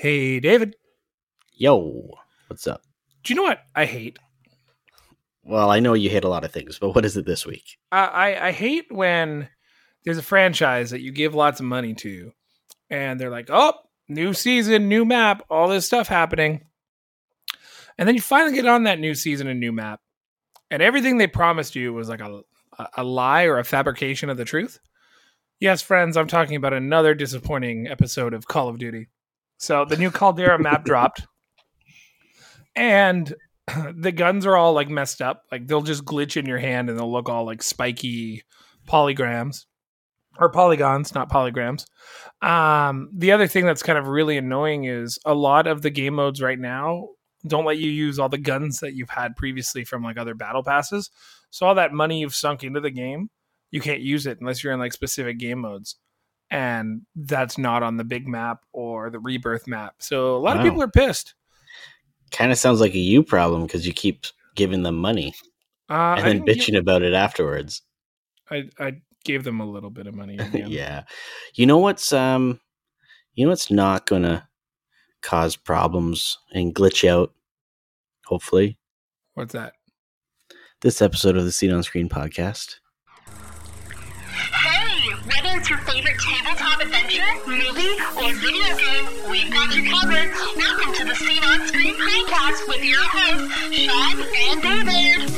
Hey, David. Yo, what's up? Do you know what I hate? Well, I know you hate a lot of things, but what is it this week? I, I, I hate when there's a franchise that you give lots of money to, and they're like, "Oh, new season, new map, all this stuff happening," and then you finally get on that new season and new map, and everything they promised you was like a a lie or a fabrication of the truth. Yes, friends, I'm talking about another disappointing episode of Call of Duty. So the new Caldera map dropped, and the guns are all like messed up. Like they'll just glitch in your hand and they'll look all like spiky polygrams or polygons, not polygrams. Um, the other thing that's kind of really annoying is a lot of the game modes right now don't let you use all the guns that you've had previously from like other battle passes. So all that money you've sunk into the game, you can't use it unless you're in like specific game modes. And that's not on the big map or the rebirth map. So a lot wow. of people are pissed. Kind of sounds like a you problem because you keep giving them money uh, and then bitching give, about it afterwards. I I gave them a little bit of money. yeah, you know what's um, you know what's not gonna cause problems and glitch out. Hopefully, what's that? This episode of the Seen on Screen podcast. It's your favorite tabletop adventure, movie, or video game, we've got you covered. Welcome to the Seen on Screen podcast with your hosts, Sean and David.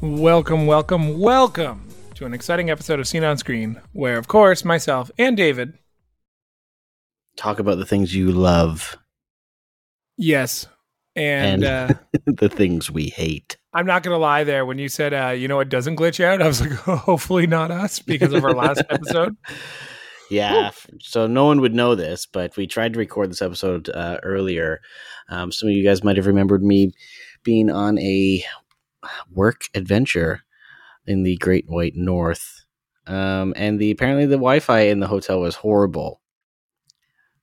Welcome, welcome, welcome to an exciting episode of Seen on Screen, where, of course, myself and David talk about the things you love. Yes. And, and uh, the things we hate. I'm not going to lie there. When you said, uh, you know, it doesn't glitch out, I was like, oh, hopefully not us because of our last episode. Yeah. Woo. So no one would know this, but we tried to record this episode uh, earlier. Um, some of you guys might have remembered me being on a work adventure in the Great White North. Um, and the apparently the Wi-Fi in the hotel was horrible.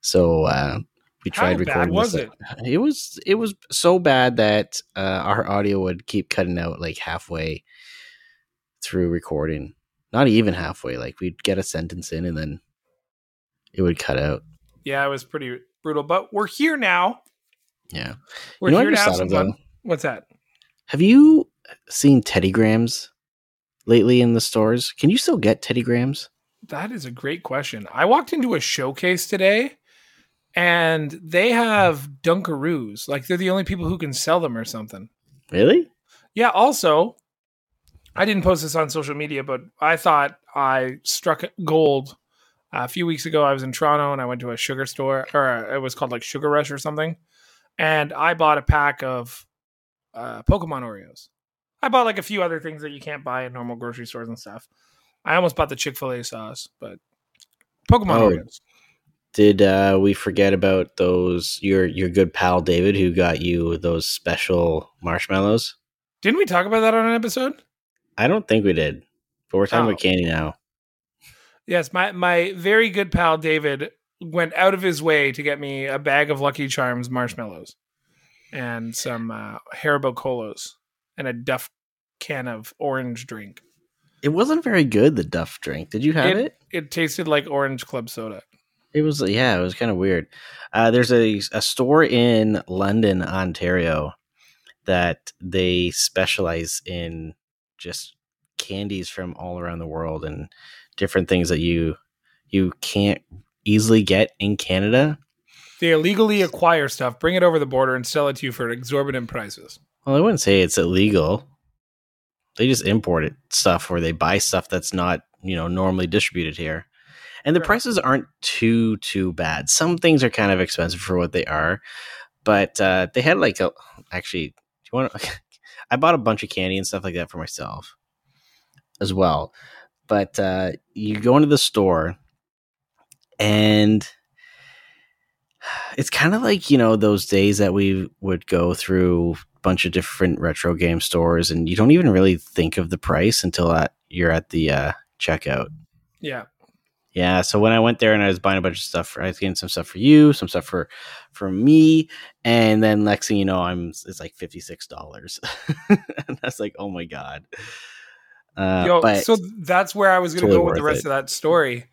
So uh, we tried How recording. was this. it? It was it was so bad that uh, our audio would keep cutting out like halfway through recording. Not even halfway. Like we'd get a sentence in and then it would cut out. Yeah, it was pretty brutal. But we're here now. Yeah, we're you know here to have some fun. What's that? Have you seen Teddy Grahams lately in the stores? Can you still get Teddy Grahams? That is a great question. I walked into a showcase today and they have Dunkaroos. Like they're the only people who can sell them or something. Really? Yeah. Also, I didn't post this on social media, but I thought I struck gold. Uh, a few weeks ago, I was in Toronto and I went to a sugar store, or it was called like Sugar Rush or something. And I bought a pack of uh, Pokemon Oreos. I bought like a few other things that you can't buy in normal grocery stores and stuff. I almost bought the Chick Fil A sauce, but Pokemon oh, Oreos. Did uh, we forget about those? Your your good pal David, who got you those special marshmallows. Didn't we talk about that on an episode? I don't think we did, but we're talking oh. about candy now. Yes, my my very good pal David went out of his way to get me a bag of Lucky Charms marshmallows and some uh, Haribo colas and a Duff can of orange drink. It wasn't very good. The Duff drink. Did you have it? It, it tasted like orange club soda. It was yeah, it was kind of weird. Uh, there's a a store in London, Ontario, that they specialize in just candies from all around the world and different things that you you can't easily get in Canada. They illegally acquire stuff, bring it over the border, and sell it to you for exorbitant prices. Well, I wouldn't say it's illegal. They just import it stuff or they buy stuff that's not, you know, normally distributed here. And the prices aren't too too bad. Some things are kind of expensive for what they are, but uh, they had like a actually. Do you want? to I bought a bunch of candy and stuff like that for myself as well. But uh, you go into the store and it's kind of like you know those days that we would go through a bunch of different retro game stores and you don't even really think of the price until at, you're at the uh, checkout yeah Yeah, so when I went there and I was buying a bunch of stuff, I was getting some stuff for you, some stuff for for me, and then next thing you know, I'm it's like fifty six dollars, and that's like, oh my god. Uh, Yo, so that's where I was going to totally go with the rest it. of that story.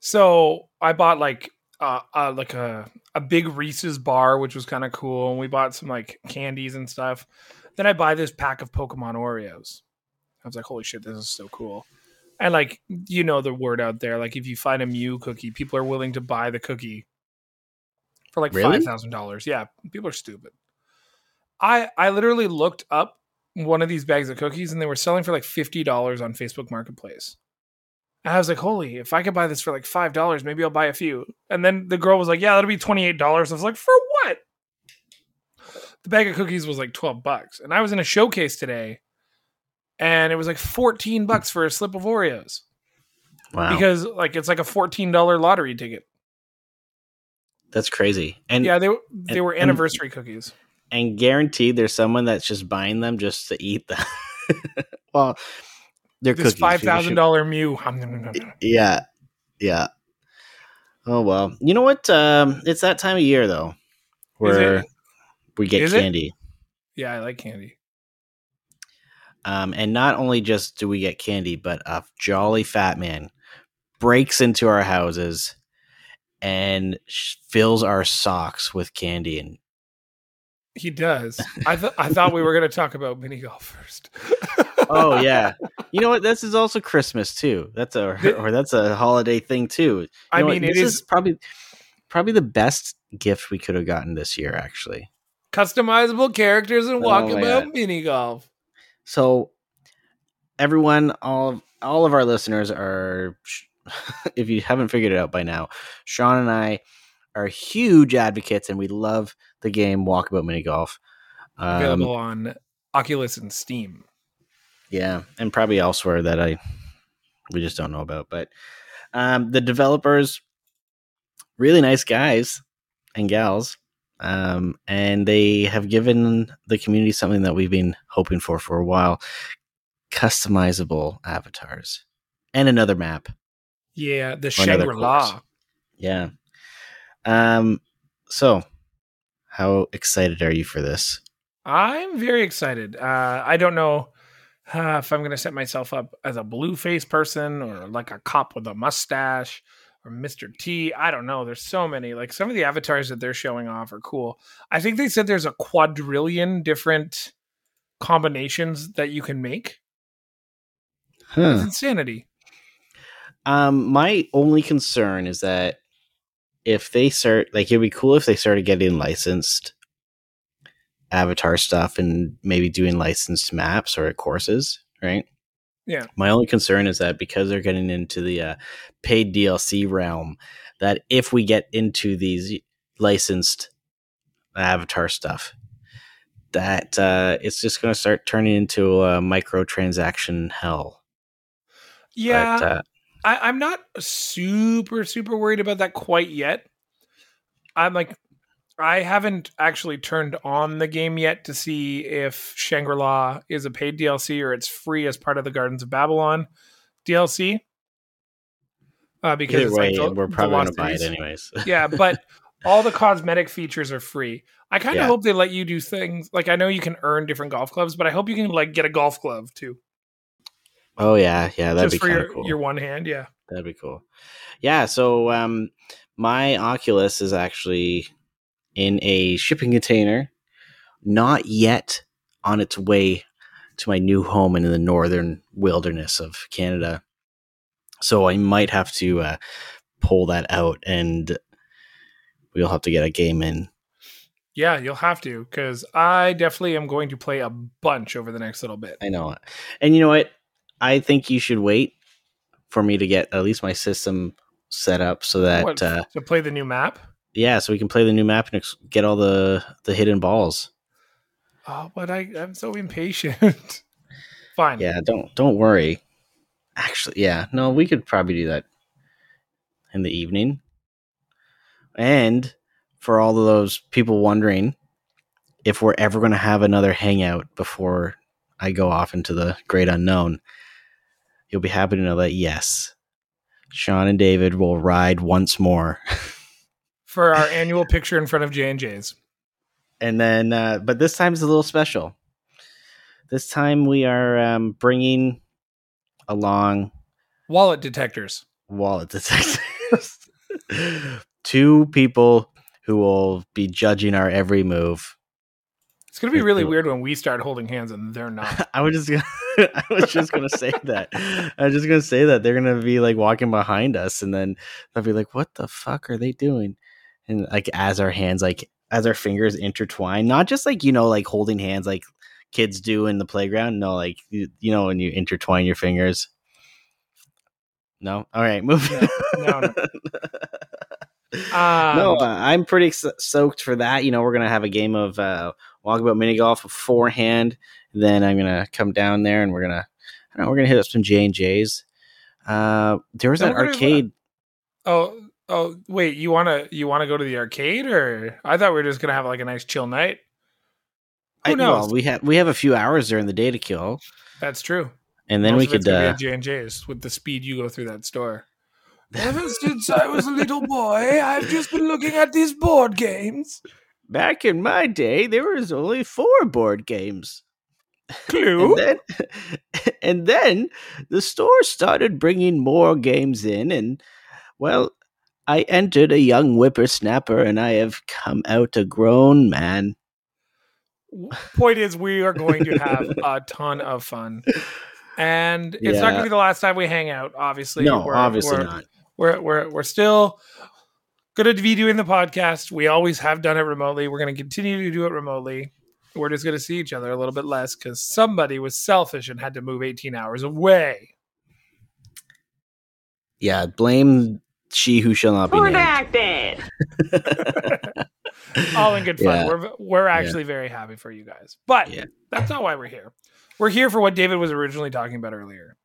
So I bought like uh, uh like a a big Reese's bar, which was kind of cool, and we bought some like candies and stuff. Then I buy this pack of Pokemon Oreos. I was like, holy shit, this is so cool. And like you know the word out there, like if you find a Mew cookie, people are willing to buy the cookie for like Really? five thousand dollars. Yeah, people are stupid. I I literally looked up one of these bags of cookies and they were selling for like fifty dollars on Facebook Marketplace. And I was like, holy, if I could buy this for like five dollars, maybe I'll buy a few. And then the girl was like, Yeah, that'll be twenty eight dollars. I was like, for what? The bag of cookies was like twelve bucks. And I was in a showcase today and it was like fourteen bucks for a slip of Oreos. wow, Because like it's like a fourteen dollar lottery ticket. that's crazy. And yeah, they were they and- were and- anniversary cookies. and guaranteed there's someone that's just buying them just to eat them. well, they're This cookies. five People thousand should- dollar Mew. Yeah, yeah. Oh well, you know what? Um, it's that time of year though, where we get Is it? candy. Yeah, I like candy. Um, and not only just do we get candy, but a jolly fat man breaks into our houses and sh- fills our socks with candy. And He does. I thought I thought we were going to talk about mini golf first. oh yeah, you know what? This is also Christmas too. That's a or that's a holiday thing too. You I what? mean, it this is probably probably the best gift we could have gotten this year. Actually, customizable characters and Oh walkabout God. mini golf. So everyone, all of all of our listeners are if you haven't figured it out by now, Sean and I are huge advocates and we love the game Walkabout Mini Golf. Um, Available on Oculus and Steam. yeah, and probably elsewhere that I we just don't know about. But um, the developers, really nice guys and gals, um, and they have given the community something that we've been hoping for for a while: customizable avatars and another map. Yeah, the Shangri La. Yeah. Um. So, how excited are you for this? I'm very excited. Uh, I don't know uh, if I'm going to set myself up as a blue face person or like a cop with a mustache or Mr. T. I don't know. There's so many. Like some of the avatars that they're showing off are cool. I think they said there's a quadrillion different combinations that you can make. It's Huh. insanity. Um, my only concern is that if they start, like, it'd be cool if they started getting licensed avatar stuff and maybe doing licensed maps or courses, right? Yeah. My only concern is that because they're getting into the uh, paid DLC realm, that if we get into these licensed avatar stuff, that uh, it's just going to start turning into a microtransaction hell. Yeah. But, uh, I, I'm not super super worried about that quite yet. I'm like, I haven't actually turned on the game yet to see if Shangri La is a paid DLC or it's free as part of the Gardens of Babylon DLC. Uh, because either way, like the- we're probably going to buy it anyways. yeah, but all the cosmetic features are free. I kind of Yeah. hope they let you do things like I know you can earn different golf clubs, but I hope you can like get a golf glove too, Oh yeah, yeah, that'd just be your cool. your one hand. Yeah. That'd be cool. Yeah, so um my Oculus is actually in a shipping container, not yet on its way to my new home in the northern wilderness of Canada. So I might have to uh, pull that out and we'll have to get a game in. Yeah, you'll have to because I definitely am going to play a bunch over the next little bit. I know. And you know what? I think you should wait for me to get at least my system set up so that What, uh, to play the new map? Yeah, so we can play the new map and ex- get all the the hidden balls. Oh, but I I'm so impatient. Fine. Yeah, don't don't worry. Actually, yeah, no, we could probably do that in the evening. And for all of those people wondering if we're ever going to have another hangout before I go off into the great unknown, you'll be happy to know that yes, Sean and David will ride once more. for our annual picture in front of J and J's. and then uh, but this time is a little special this time we are um, bringing along Wallet detectors. wallet detectors. two people who will be judging our every move It's gonna be really weird when we start holding hands and they're not. i was just gonna, i was just gonna say that i was just gonna say that they're gonna be like walking behind us and then they'll be like what the fuck are they doing and like as our hands like as our fingers intertwine not just like you know like holding hands like kids do in the playground no like you, you know when you intertwine your fingers no all right move No, no. no, Um, uh, I'm pretty ex- soaked for that. You know, we're gonna have a game of uh, walkabout mini golf beforehand. Then I'm gonna come down there and we're gonna, I don't know, we're gonna hit up some J and J's. Uh, there was No, that we're gonna- arcade. Oh, oh, wait. You wanna you wanna go to the arcade, or I thought we were just gonna have like a nice chill night. Who I, knows? well, we have we have a few hours during the day to kill, That's true. and then Most we could. gonna be Uh, J and J's with the speed you go through that store. Ever since I was a little boy, I've just been looking at these board games. back in my day, there was only four board games. Clue. And then, and then the store started bringing more games in, and well, I entered a young whippersnapper, and I have come out a grown man. Point is, we are going to have a ton of fun, and it's not going to be the last time we hang out. Obviously, no, We're- obviously we're- not. we're we're we're still going to be doing the podcast. We always have done it remotely. We're going to continue to do it remotely. We're just going to see each other a little bit less because somebody was selfish and had to move 18 hours away. Yeah, blame she who shall not be named. Redacted. All in good fun. Yeah. We're we're actually very happy for you guys, but Yeah. that's not why we're here. We're here for what David was originally talking about earlier.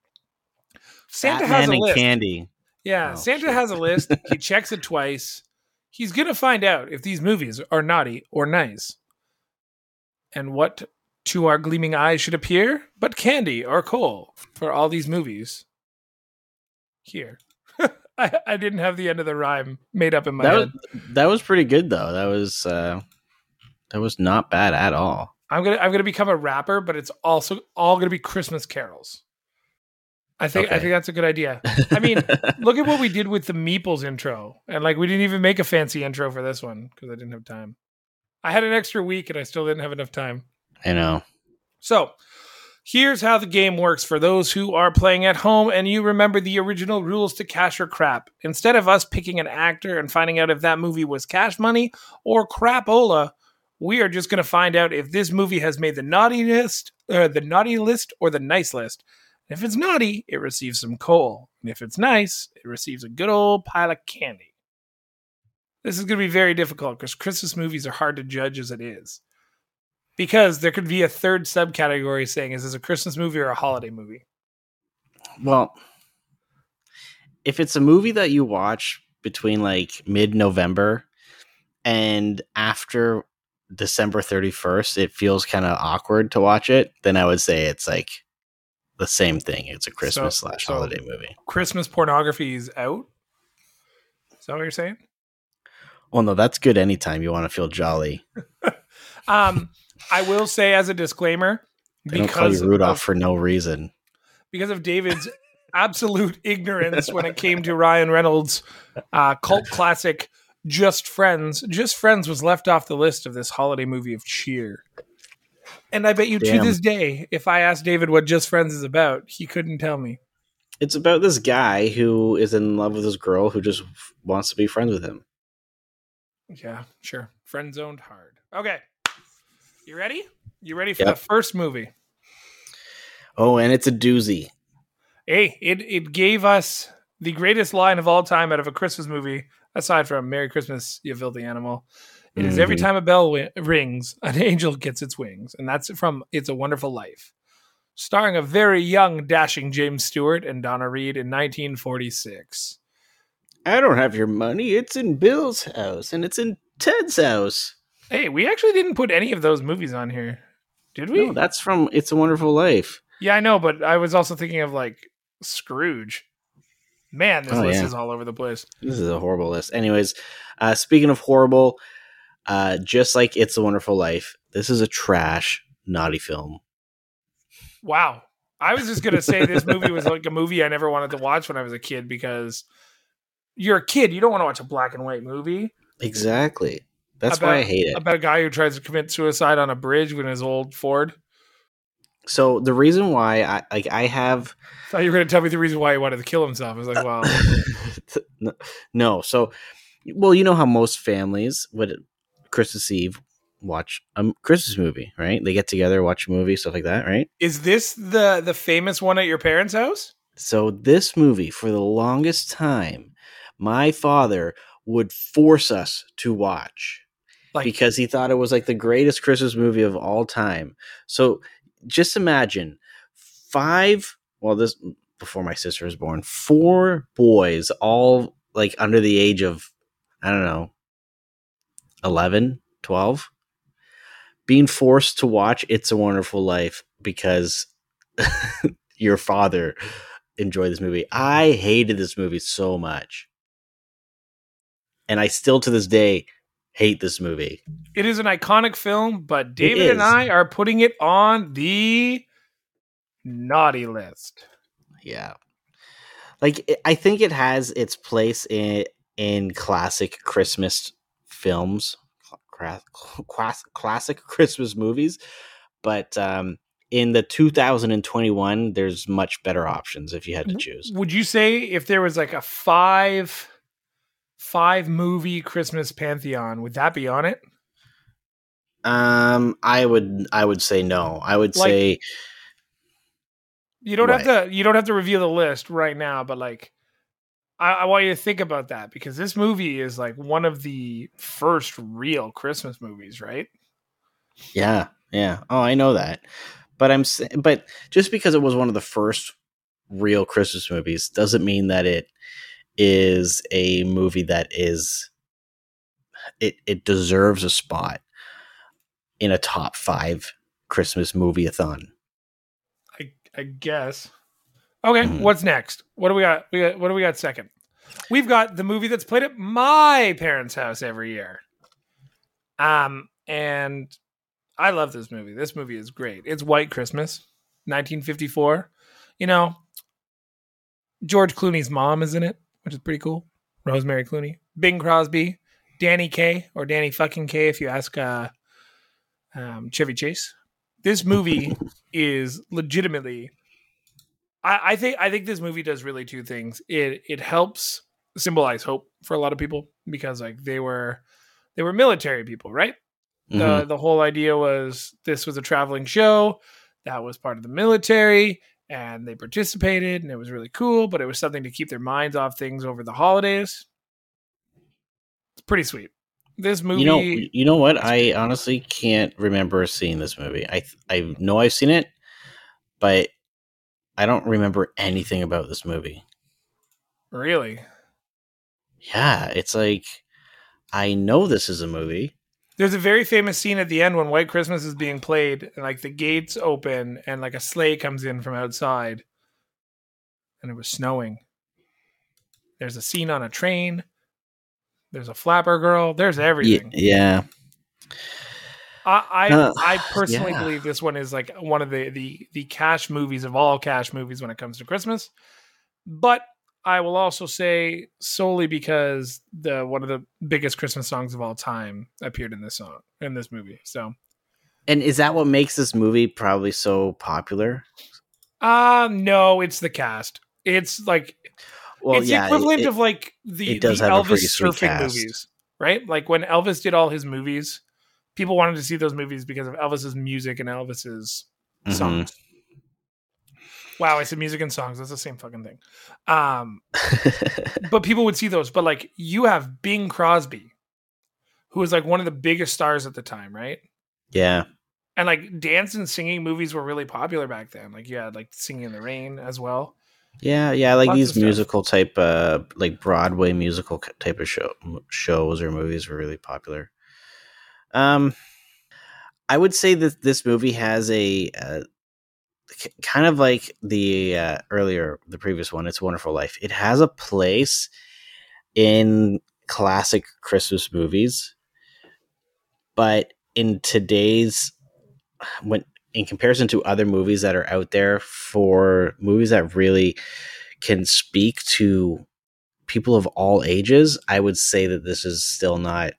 Santa Batman has a and list. candy. Yeah, Oh, Santa shit. has a list. He checks it twice. He's going to find out if these movies are naughty or nice. And what to our gleaming eyes should appear but candy or coal for all these movies. Here. I, I didn't have the end of the rhyme made up in my That head. was that was pretty good though. That was uh, that was not bad at all. I'm gonna I'm gonna become a rapper, but it's also all gonna be Christmas carols. I think I think that's a good idea. I mean, look at what we did with the Meeples intro, and like we didn't even make a fancy intro for this one because I didn't have time. I had an extra week, and I still didn't have enough time. I know. So, here's how the game works for those who are playing at home and you remember the original rules to Cash or Crap. Instead of us picking an actor and finding out if that movie was cash money or crapola, we are just going to find out if this movie has made the naughty list, uh, the naughty list or the nice list. If it's naughty, it receives some coal. And if it's nice, it receives a good old pile of candy. This is going to be very difficult because Christmas movies are hard to judge as it is because there could be a third subcategory saying is this a christmas movie or a holiday movie Well, if it's a movie that you watch between like mid November and after December 31st, it feels kind of awkward to watch it, then I would say it's like the same thing. It's a Christmas So- slash so- holiday movie. christmas pornography is out is that what you're saying Well, no, that's good anytime you want to feel jolly. um i will say as a disclaimer They don't call because you Rudolph of, for no reason. because of david's absolute ignorance when it came to ryan reynolds uh cult classic just friends just friends was left off the list of this holiday movie of cheer and i bet you to this day if i asked david what just friends is about he couldn't tell me It's about this guy who is in love with this girl who just wants to be friends with him. Yeah, sure. Friend zoned hard. Okay. You ready? You ready for Yep. the first movie? Oh, and it's a doozy. Hey, it, it gave us the greatest line of all time out of a Christmas movie, aside from Merry Christmas, you filthy animal. It is every Mhm. time a bell wi- rings, an angel gets its wings. And that's from It's a Wonderful Life. Starring a very young, dashing James Stewart and Donna Reed in 1946. I don't have your money. It's in Bill's house and it's in Ted's house. Hey, we actually didn't put any of those movies on here. Did we? No, that's from It's a Wonderful Life. Yeah, I know, but I was also thinking of like Scrooge. Man, this Oh, list yeah. is all over the place. This is a horrible list. Anyways, uh, speaking of horrible, uh, just like It's a Wonderful Life, this is a trash, naughty film. Wow. I was just gonna say this movie was like a movie I never wanted to watch when I was a kid because you're a kid, you don't want to watch a black and white movie Exactly. That's About- why I hate it. about a guy who tries to commit suicide on a bridge with his old Ford. So the reason why I like I have thought you were gonna tell me the reason why he wanted to kill himself. I was like, well, no, no, so well, you know how most families would Christmas Eve watch a Christmas movie, right? They get together, watch a movie, stuff like that, right? is this the the famous one at your parents' house? So this movie, for the longest time, my father would force us to watch Like because he thought it was like the greatest Christmas movie of all time. So just imagine five, well, this mm, before my sister was born, four boys, all like under the age of, I don't know, 11, 12, being forced to watch It's a Wonderful Life because your father enjoyed this movie. I hated this movie so much. And I still to this day hate this movie. it is an iconic film, but David and. I are putting it on the naughty list. Yeah. Like I think it has its place in in classic Christmas films, class, classic Christmas movies, but um in the 2021 there's much better options if you had to choose. Would you say if there was like a five five movie Christmas pantheon, would that be on it? Um I would I would say no. I would Like- say You don't have to you don't have to reveal the list right now, but like I, I want you to think about that because this movie is like one of the first real Christmas movies, right? Yeah, yeah. Oh, I know that. But I'm but just because it was one of the first real Christmas movies doesn't mean that it is a movie that is it it deserves a spot in a top 5 Christmas movie-a-thon. I I guess. Okay, Mhm. what's next? What do we got? We got what do we got second? We've got the movie that's played at my parents' house every year. Um, and I love this movie. This movie is great. It's White Christmas, 1954. You know, George Clooney's mom is in it, which is pretty cool. Rosemary Clooney, Bing Crosby, Danny Kaye, or Danny fucking Kaye if you ask uh, um, Chevy Chase. This movie is legitimately I, I think I think this movie does really two things. It it helps symbolize hope for a lot of people because like they were they were military people, right? Mhm. The the whole idea was this was a traveling show that was part of the military and they participated and it was really cool, but it was something to keep their minds off things over the holidays. It's pretty sweet. This movie you know you know what? I honestly can't remember seeing this movie. I I know I've seen it, but I don't remember anything about this movie. really Yeah, it's like I know this is a movie. There's a very famous scene at the end when White Christmas is being played, and like the gates open, and like a sleigh comes in from outside, and it was snowing. There's a scene on a train. There's a flapper girl. There's everything. Yeah, I I, Uh, I personally yeah. believe this one is like one of the the the cash movies of all cash movies when it comes to Christmas. But I will also say solely because the one of the biggest Christmas songs of all time appeared in this song in this movie. So and is that what makes this movie probably so popular? Um, no, it's the cast. It's like Well, it's yeah, the equivalent it- of like the, it does the have Elvis surfing movies, right? Like when Elvis did all his movies, people wanted to see those movies because of Elvis's music and Elvis's Mhm. songs. Wow, I said music and songs. That's the same fucking thing. Um, but people would see those. But like you have Bing Crosby, who was like one of the biggest stars at the time, right? yeah, And like dance and singing movies were really popular back then. Like you had like Singing in the Rain as well. yeah, yeah. Like Lots these musical type, uh, like Broadway musical type of show shows or movies were really popular. Um, I would say that this movie has a, uh k- kind of like the uh, earlier, the previous one, It's Wonderful Life. It has a place in classic Christmas movies, but in today's when in comparison to other movies that are out there for movies that really can speak to people of all ages, I would say that this is still not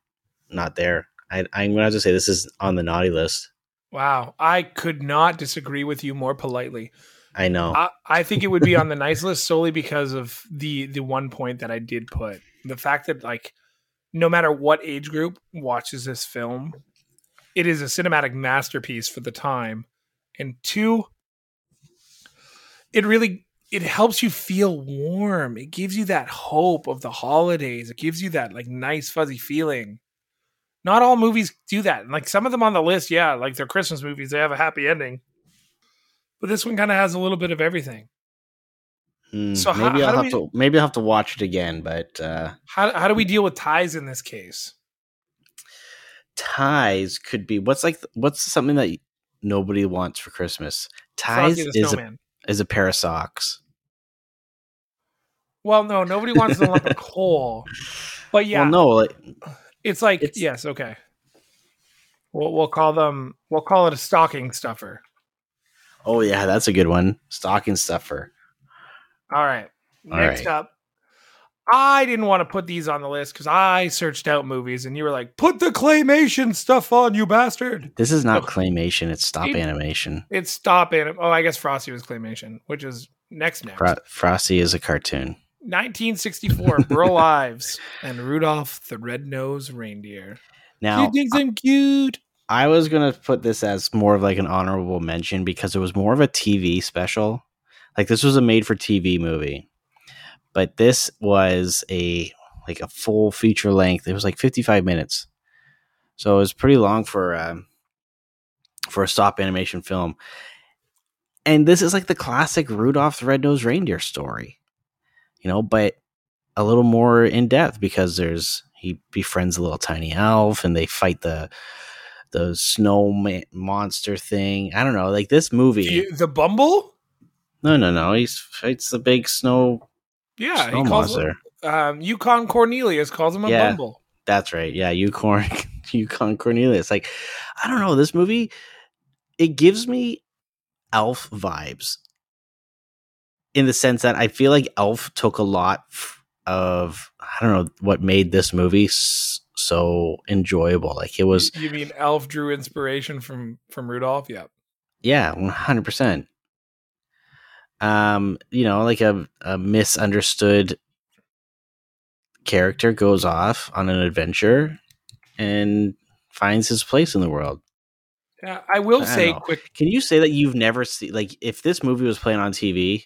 not there. I, I'm gonna have to say this is on the naughty list. Wow, I could not disagree with you more politely. I know. I, I think it would be on the nice list solely because of the the one point that I did put. The fact that like no matter what age group watches this film, it is a cinematic masterpiece for the time. And two, it really it helps you feel warm. It gives you that hope of the holidays. It gives you that like nice fuzzy feeling. Not all movies do that. And Like some of them on the list, yeah, like they're Christmas movies, they have a happy ending. But this one kind of has a little bit of everything. Hmm, so how- maybe how I'll do have we- to maybe I'll have to watch it again. But uh, How how do we deal with ties in this case? ties could be what's like what's something that nobody wants for Christmas. Ties is a, is a pair of socks. Well, no, nobody wants the lump of coal. But yeah, Well, no, like, it's like it's- yes, okay. We'll we'll call them we'll call it a stocking stuffer. oh yeah, that's a good one. Stocking stuffer. All right. All Next right. up, I didn't want to put these on the list because I searched out movies and you were like, put the claymation stuff on, you bastard. This is not Oh. claymation; it's stop It- animation. It's stop anim. Oh, I guess Frosty was claymation, which is next next. Fro- Frosty is a cartoon. 1964, Burl Ives and Rudolph the Red-Nosed Reindeer. Now, he thinks I'm cute. I was gonna put this as more of like an honorable mention because it was more of a TV special. Like this was a made-for-TV movie, but this was a like a full feature length. It was like 55 minutes, so it was pretty long for um, for a stop animation film. And this is like the classic Rudolph the Red-Nosed Reindeer story, you know, but a little more in depth because there's he befriends a little tiny elf and they fight the the snow ma- monster thing. I don't know, like this movie. The, the Bumble? No, no, no. He fights the big snow Yeah, snow he calls monster. him, um, Yukon Cornelius calls him a Yeah. Bumble. That's right. Yeah, Yukon Yukon Cornelius. Like, I don't know. This movie, it gives me Elf vibes, in the sense that I feel like Elf took a lot of I don't know what made this movie so enjoyable. Like it was, You mean Elf drew inspiration from from Rudolph? Yeah. yeah, one hundred percent. Um, you know, like a, a misunderstood character goes off on an adventure and finds his place in the world. Yeah, I will I say know. quick. Can you say that you've never seen like if this movie was playing on TV,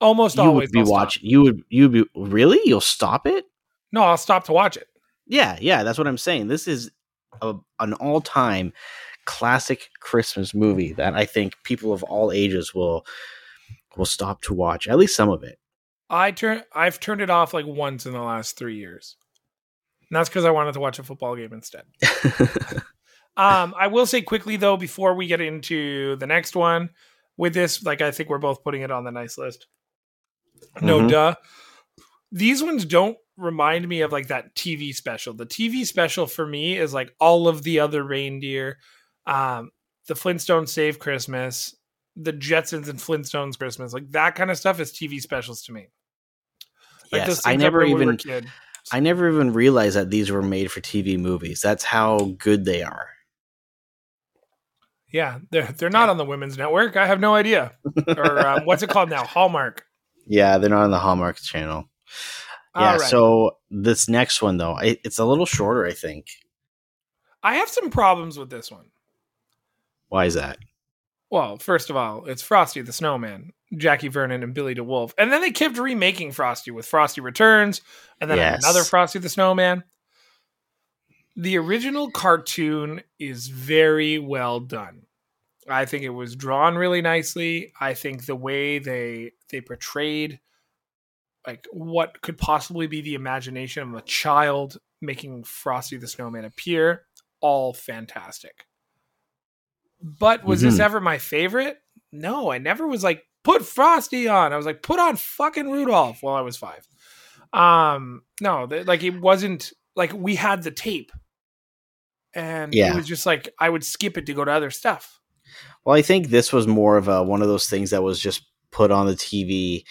Almost you always would be I'll stop. watching you would you would be really? You'll stop it? No, I'll stop to watch it. Yeah, yeah, that's what I'm saying. This is a, an all-time classic Christmas movie that I think people of all ages will will stop to watch. At least some of it. I turn. I've turned it off like once in the last three years. And that's because I wanted to watch a football game instead. Um, I will say quickly though, before we get into the next one, with this, like I think we're both putting it on the nice list. No Mhm. duh. These ones don't remind me of like that TV special. The TV special for me is like all of the other reindeer, um, the Flintstones Save Christmas, the Jetsons and Flintstones Christmas, like that kind of stuff is TV specials to me. Like yes, I never even. I never even realized that these were made for TV movies. That's how good they are. Yeah, they're they're not on the Women's Network. I have no idea. Or um, what's it called now? Hallmark. Yeah, they're not on the Hallmark channel. Yeah, right. so this next one though, it, it's a little shorter, I think. I have some problems with this one. Why is that? Well, first of all, it's Frosty the Snowman, Jackie Vernon, and Billy De Wolfe. And then they kept remaking Frosty with Frosty Returns, and then Yes. another Frosty the Snowman. The original cartoon is very well done. I think it was drawn really nicely. I think the way they they portrayed like what could possibly be the imagination of a child making Frosty the Snowman appear, all fantastic. But was this Mhm. ever my favorite? no, I never was like put Frosty on. I was like put on fucking Rudolph while I was five. Um, no, th- like it wasn't like we had the tape, and Yeah. it was just like I would skip it to go to other stuff. Well, I think this was more of a one of those things that was just put on the TV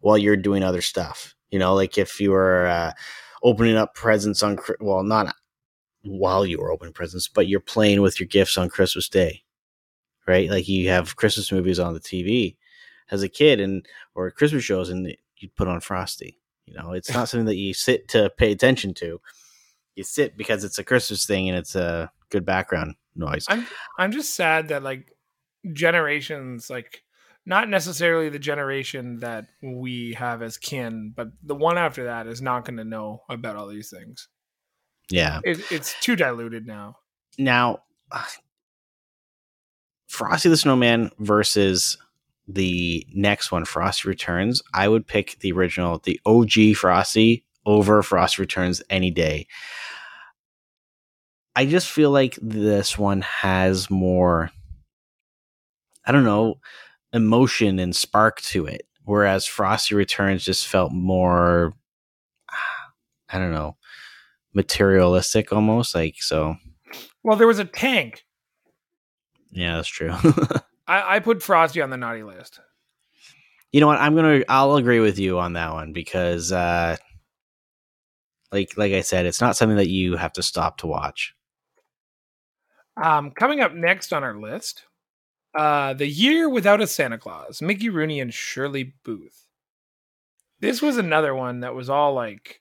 while you're doing other stuff. You know, like if you were uh, opening up presents on, well, not while you were opening presents, but you're playing with your gifts on Christmas Day, right? Like you have Christmas movies on the TV as a kid, and or Christmas shows, and you put on Frosty. You know, it's not something that you sit to pay attention to. You sit because it's a Christmas thing and it's a good background noise. I'm I'm just sad that like generations like not necessarily the generation that we have as kin, but the one after that is not going to know about all these things. yeah. It, it's too diluted now. Now, uh, Frosty the Snowman versus the next one, Frosty Returns. I would pick the original, the OG Frosty over Frosty Returns any day. I just feel like this one has more, I don't know, emotion and spark to it. Whereas Frosty Returns just felt more, I don't know, materialistic almost. Like, so Well, there was a tank. yeah, that's true. I, I put Frosty on the naughty list. you know what i'm gonna i'll agree with you on that one because uh like like i said it's not something that you have to stop to watch Um, coming up next on our list, uh, the year without a Santa Claus, Mickey Rooney and Shirley Booth. This was another one that was all like,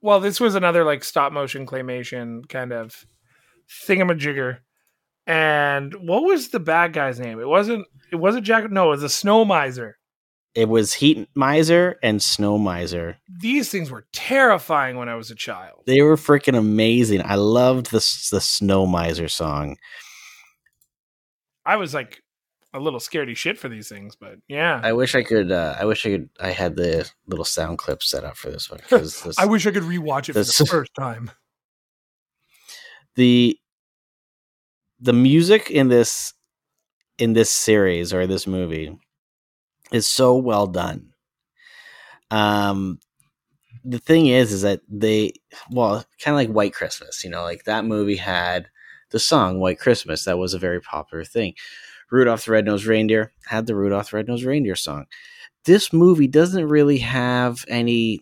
well, this was another like stop motion claymation kind of thingamajigger. And what was the bad guy's name? It wasn't. It wasn't Jack. No, it was a Snow Miser. it was heat miser and snow miser These things were terrifying when I was a child. they were freaking amazing i loved the the snow miser song I was like a little scaredy shit for these things, but yeah. i wish i could uh i wish i could i had the little sound clip set up for this one because this, I wish I could rewatch it for the first time. the the music in this in this series or this movie is so well done. Um the thing is is that they well kind of like White Christmas, you know, like that movie had the song White Christmas that was a very popular thing. Rudolph the Red-Nosed Reindeer had the Rudolph the Red-Nosed Reindeer song. This movie doesn't really have any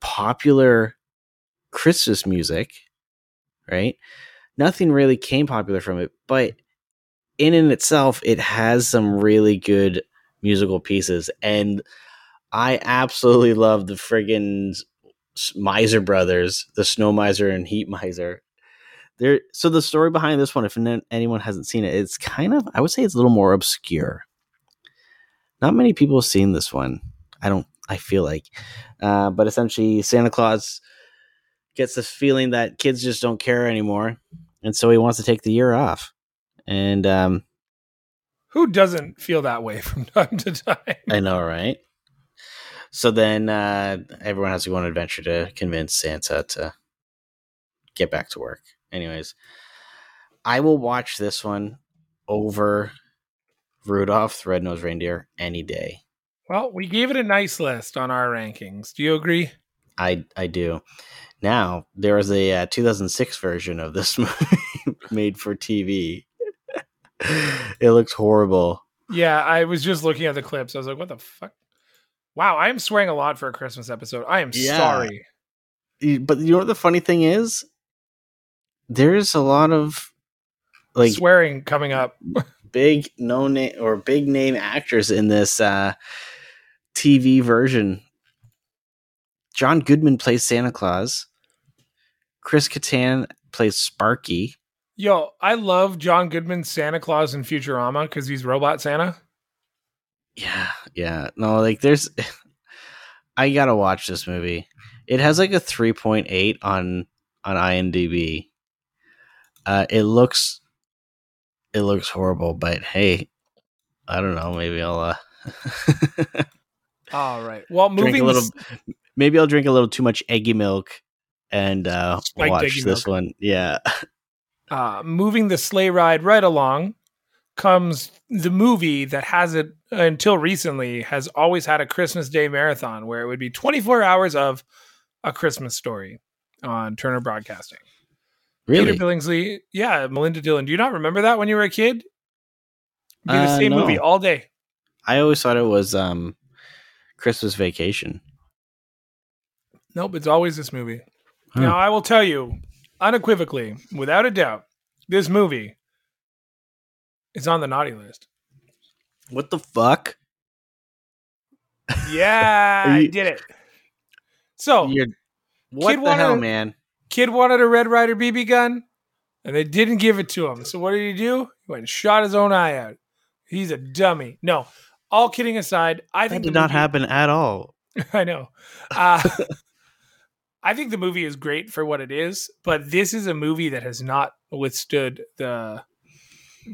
popular Christmas music, right? Nothing really came popular from it, but in and itself, it has some really good musical pieces, and I absolutely love the friggin' Miser brothers, the Snow Miser and Heat Miser. There, so the story behind this one, if n- anyone hasn't seen it, it's kind of I would say it's a little more obscure. Not many people have seen this one. I don't. I feel like, uh, but essentially, Santa Claus gets the feeling that kids just don't care anymore, and so he wants to take the year off. And um, Who doesn't feel that way from time to time? I know, right? So then uh, everyone has to go on an adventure to convince Santa to get back to work. Anyways, I will watch this one over Rudolph the Red-Nosed Reindeer any day. Well, we gave it a nice list on our rankings. Do you agree? I I do. Now there is a uh, 2006 version of this movie made for TV. it looks horrible. Yeah, I was just looking at the clips. I was like, what the fuck? Wow, I am swearing a lot for a Christmas episode. I am Yeah. sorry. But you know what the funny thing is? There's a lot of like Swearing coming up. big no name or big name actors in this uh, TV version. John Goodman plays Santa Claus. Chris Kattan plays Sparky. Yo, I love John Goodman's Santa Claus in Futurama because he's Robot Santa. Yeah, yeah. No, like there's I gotta watch this movie. It has like a 3.8 on on IMDb. Uh it looks it looks horrible, but hey, I don't know, maybe I'll uh All right. Well, drink moving a little maybe I'll drink a little too much eggy milk and uh watch this milk. one. Yeah. uh, moving the sleigh ride right along. comes the movie that has it until recently has always had a Christmas Day marathon where it would be 24 hours of a Christmas story on Turner Broadcasting. Really? Peter Billingsley, yeah, Melinda Dillon. Do you not remember that when you were a kid? It'd be the Uh, same no. movie all day. I always thought it was um, Christmas Vacation. Nope, it's always this movie. Huh. Now, I will tell you unequivocally, without a doubt, this movie is on the naughty list. What the fuck? Yeah, Are I did it. So, You're, what the wanted hell, man? Kid wanted a Red Ryder BB gun, and they didn't give it to him. So, what did he do? He went and shot his own eye out. He's a dummy. No, all kidding aside, I That think did the not movie- happen at all. I know. Uh, I think the movie is great for what it is, but this is a movie that has not withstood the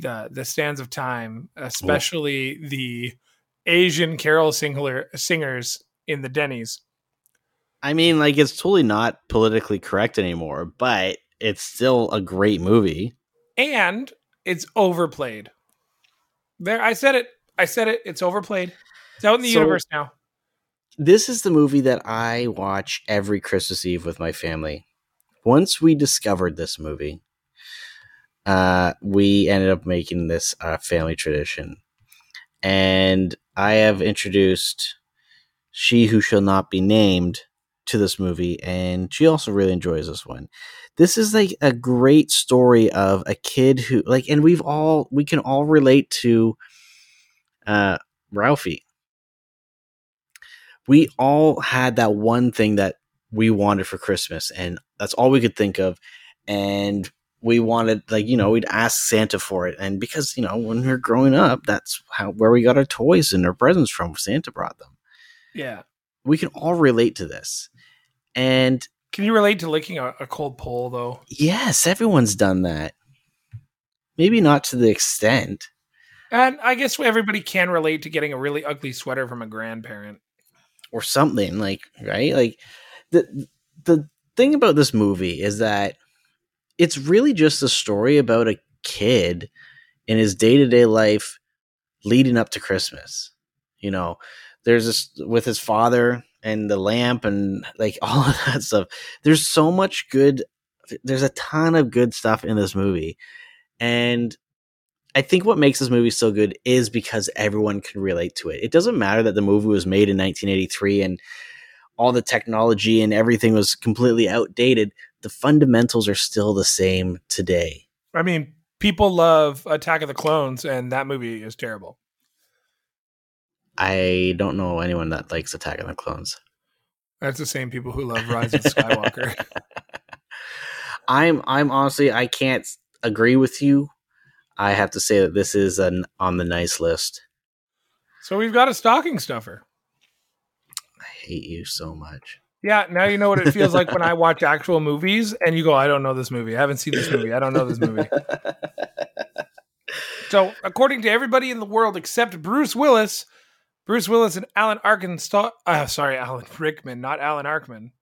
the the stands of time, especially the Asian carol singer singers in the Denny's. I mean, like it's totally not politically correct anymore, but it's still a great movie. And it's overplayed. There I said it. I said it. It's overplayed. It's out in the So- universe now. This is the movie that I watch every Christmas Eve with my family. Once we discovered this movie, uh, we ended up making this uh, family tradition. And I have introduced She Who Shall Not Be Named to this movie, and she also really enjoys this one. This is like a great story of a kid who, like, and we've all, we can all relate to uh, Ralphie we all had that one thing that we wanted for Christmas, and that's all we could think of. And we wanted, like, you know, we'd ask Santa for it. And because, you know, when we are growing up, that's how where we got our toys and our presents from. Santa brought them. Yeah. We can all relate to this. And Can you relate to licking a, a cold pole though? yes, everyone's done that. Maybe not to the extent. And I guess everybody can relate to getting a really ugly sweater from a grandparent. or something like right like the the thing about this movie is that it's really just a story about a kid in his day-to-day life leading up to christmas you know there's this with his father and the lamp and like all of that stuff there's so much good there's a ton of good stuff in this movie and I think what makes this movie so good is because everyone can relate to it. It doesn't matter that the movie was made in 1983 and all the technology and everything was completely outdated. The fundamentals are still the same today. I mean, people love Attack of the Clones, and that movie is terrible. I don't know anyone that likes Attack the Clones. That's the same people who love Rise of Skywalker. I'm I'm honestly I can't agree with you. I have to say that this is an on the nice list. so we've got a stocking stuffer. I hate you so much. Yeah, now you know what it feels like when I watch actual movies and you go, I don't know this movie. I haven't seen this movie. I don't know this movie. So, according to everybody in the world except Bruce Willis, Bruce Willis and Alan Arkin, sta- uh, sorry, Alan Rickman, not Alan Arkman.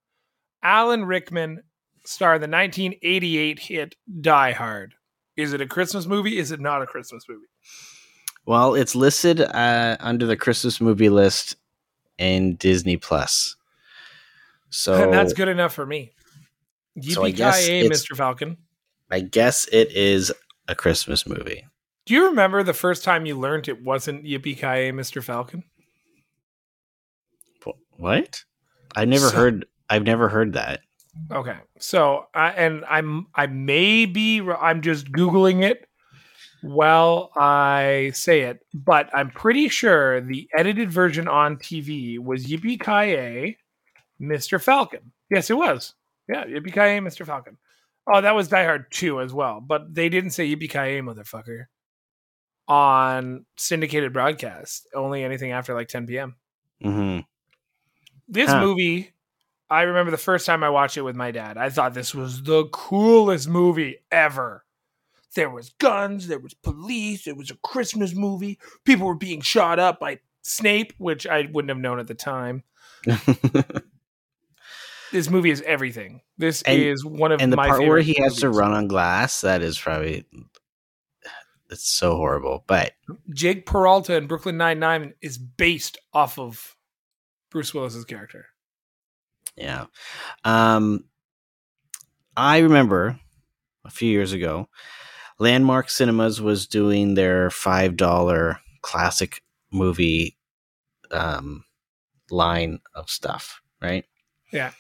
Alan Rickman star the 1988 hit Die Hard. Is it a Christmas movie? Is it not a Christmas movie? Well, it's listed uh, under the Christmas movie list in Disney Plus. So and that's good enough for me. So I guess Yippee-ki-yay, Mr. Falcon. I guess it is a Christmas movie. Do you remember the first time you learned it wasn't Yippee Ki Mr. Falcon? Wh- What? I've never So- heard. I've never heard that. Okay, so I and I'm I may be I'm just googling it while I say it, but I'm pretty sure the edited version on TV was Yippee Ki Mr. Falcon. Yes, it was. Yeah, Yippee Ki Mr. Falcon. Oh, that was Die Hard 2 as well, but they didn't say Yippee Ki motherfucker on syndicated broadcast. Only anything after like 10 p.m. hmm This Huh. movie, I remember the first time I watched it with my dad. I thought this was the coolest movie ever. There was guns, there was police, it was a Christmas movie. People were being shot up by Snape, which I wouldn't have known at the time. This movie is everything. This And- is one of and the my part where he has to run on glass, that is probably it's so horrible. But Jake Peralta in Brooklyn Nine Nine is based off of Bruce Willis's character. yeah, um, I remember a few years ago, Landmark Cinemas was doing their five dollar classic movie um, line of stuff, right? Yeah.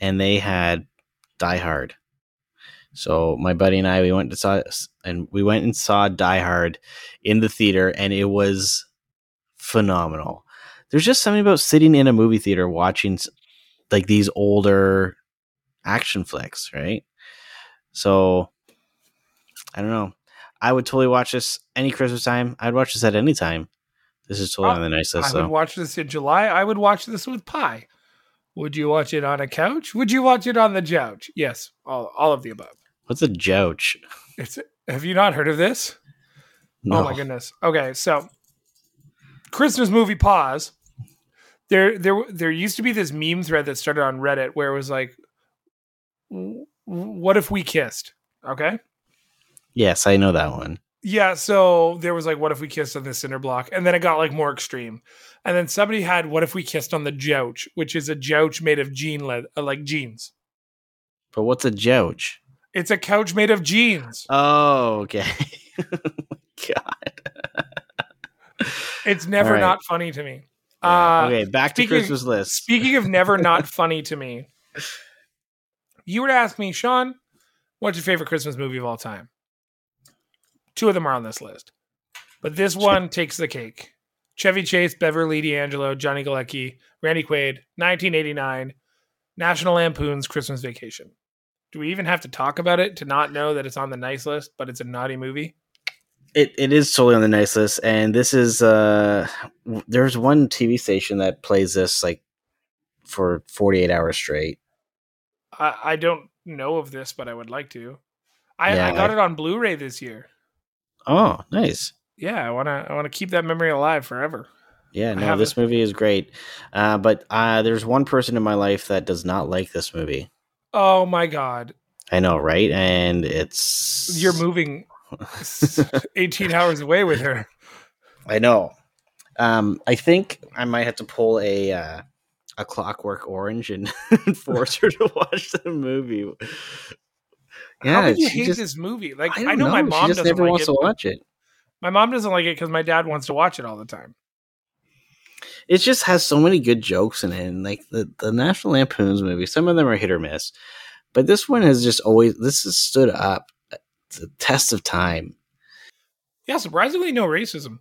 and they had Die Hard. So my buddy and I we went to saw and we went and saw Die Hard in the theater, and it was phenomenal. There's just something about sitting in a movie theater watching like these older action flicks, right? So I don't know. I would totally watch this any Christmas time. I'd watch this at any time. This is totally Uh, on the nice I list. would watch this in July. I would watch this with pie. Would you watch it on a couch? Would you watch it on the couch? Yes, all, all of the above. what's a jouch? It's have you not heard of this? No. Oh my goodness. Okay, so Christmas movie pause. There, there, there used to be this meme thread that started on Reddit where it was like, "What if we kissed?" Okay. Yes, I know that one. Yeah, so there was like, "What if we kissed on the cinder block?" And then it got like more extreme. And then somebody had, "What if we kissed on the jouch?" Which is a jouch made of jean leather, uh, like jeans. But what's a jouch? It's a couch made of jeans. Oh, okay. God. It's never right. not funny to me. Yeah. Uh, okay, back to Christmas list. Speaking of never not funny to me, you were to ask me, Sean, what's your favorite Christmas movie of all time? Two of them are on this list, but this one takes the cake. Chevy Chase, Beverly D'Angelo, Johnny Galecki, Randy Quaid, 1989, National Lampoon's Christmas Vacation. Do we even have to talk about it to not know that it's on the nice list, but it's a naughty movie? It it is totally on the nice list, and this is uh, there's one TV station that plays this like for 48 hours straight. I, I don't know of this, but I would like to. I, Yeah, I got I- it on Blu-ray this year. Oh, nice. Yeah, I wanna I wanna keep that memory alive forever. Yeah, no, this movie is great. Uh, but uh, there's one person in my life that does not like this movie. Oh my god, I know, right? And it's you're moving 18 hours away with her. I know. Um, I think I might have to pull a uh, a Clockwork Orange and force her to watch the movie. How could you she hate just- this movie? Like I, I, don't know, my mom doesn't never like wants it. to watch it. My mom doesn't like it because my dad wants to watch it all the time. It just has so many good jokes in it, and like the the National Lampoon's movie, some of them are hit or miss, but this one has just always this has stood up the test of time. Yeah, surprisingly, no racism.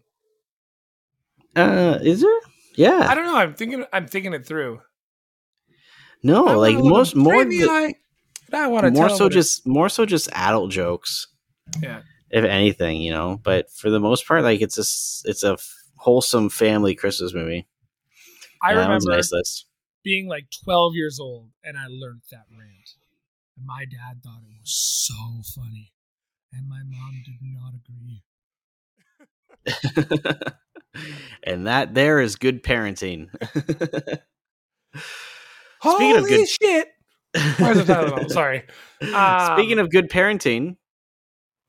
Uh, is there? Yeah, I don't know. I'm thinking. I'm thinking it through. no, I like most more the and I want to more tell so just more so just adult jokes. Yeah. if anything, you know. But for the most part, like it's a it's a wholesome family Christmas movie. I Yeah, that one's a remember nice being like 12 years old, and I learned that rant. And my dad thought it was so funny, and my mom did not agree. and that there is good parenting. Holy of good- shit! Where's the Tylenol? Sorry. Speaking Um, of good parenting,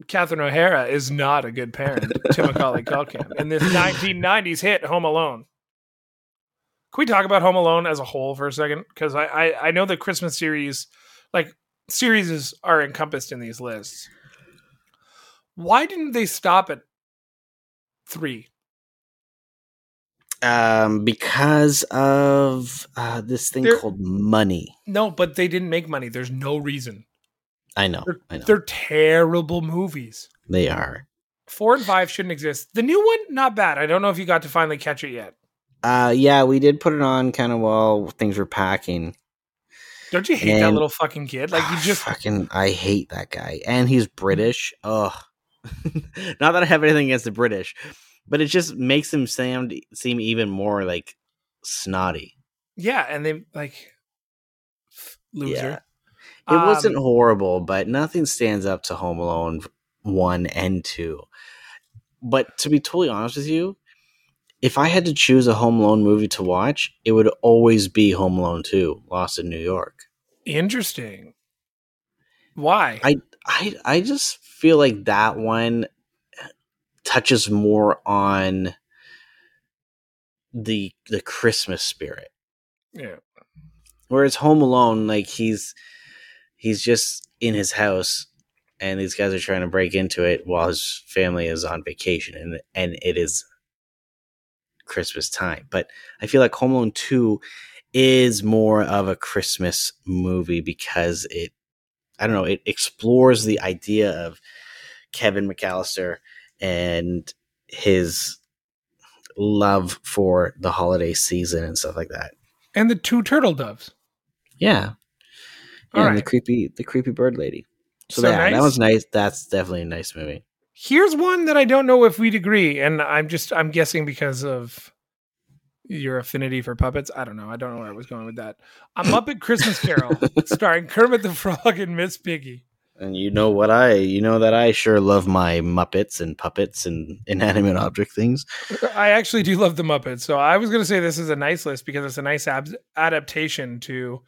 Catherine O'Hara is not a good parent to Macaulay Culkin in this 1990s hit Home Alone. Can we talk about Home Alone as a whole for a second? Because I, I I know the Christmas series, like series, is, are encompassed in these lists. Why didn't they stop at three? um, because of uh, this thing There- called money. No, but they didn't make money. There's no reason. I know, They're, I know, they're terrible movies. they are. Four and five shouldn't exist. The new one, not bad. I don't know if you got to finally catch it yet. Uh, yeah, we did put it on kind of while things were packing. Don't you hate that little fucking kid? Like you Ah, just fucking I hate that guy. And he's British. Ugh. Not that I have anything against the British, but it just makes them sound seem even more like snotty. yeah, and they like loser. It wasn't Um, horrible, but nothing stands up to Home Alone 1 and 2. But to be totally honest with you, if I had to choose a Home Alone movie to watch, it would always be Home Alone 2, Lost in New York. interesting. Why? I I I just feel like that one touches more on the the Christmas spirit. Yeah. Whereas Home Alone, like he's he's just in his house and these guys are trying to break into it while his family is on vacation and and it is Christmas time. But I feel like Home Alone 2 is more of a Christmas movie because it I don't know, it explores the idea of Kevin McAllister and his love for the holiday season and stuff like that. And the two turtle doves. Yeah. Yeah, and the creepy the creepy bird lady. So, So yeah, that was nice. That's definitely a nice movie. Here's one that I don't know if we'd agree, and I'm just I'm guessing because of your affinity for puppets. I don't know. I don't know where I was going with that. A Muppet Christmas Carol, starring Kermit the Frog and Miss Piggy. And you know what I you know that I sure love my Muppets and puppets and inanimate object things. I actually do love the Muppets, so I was going to say this is a nice list because it's a nice ab- adaptation to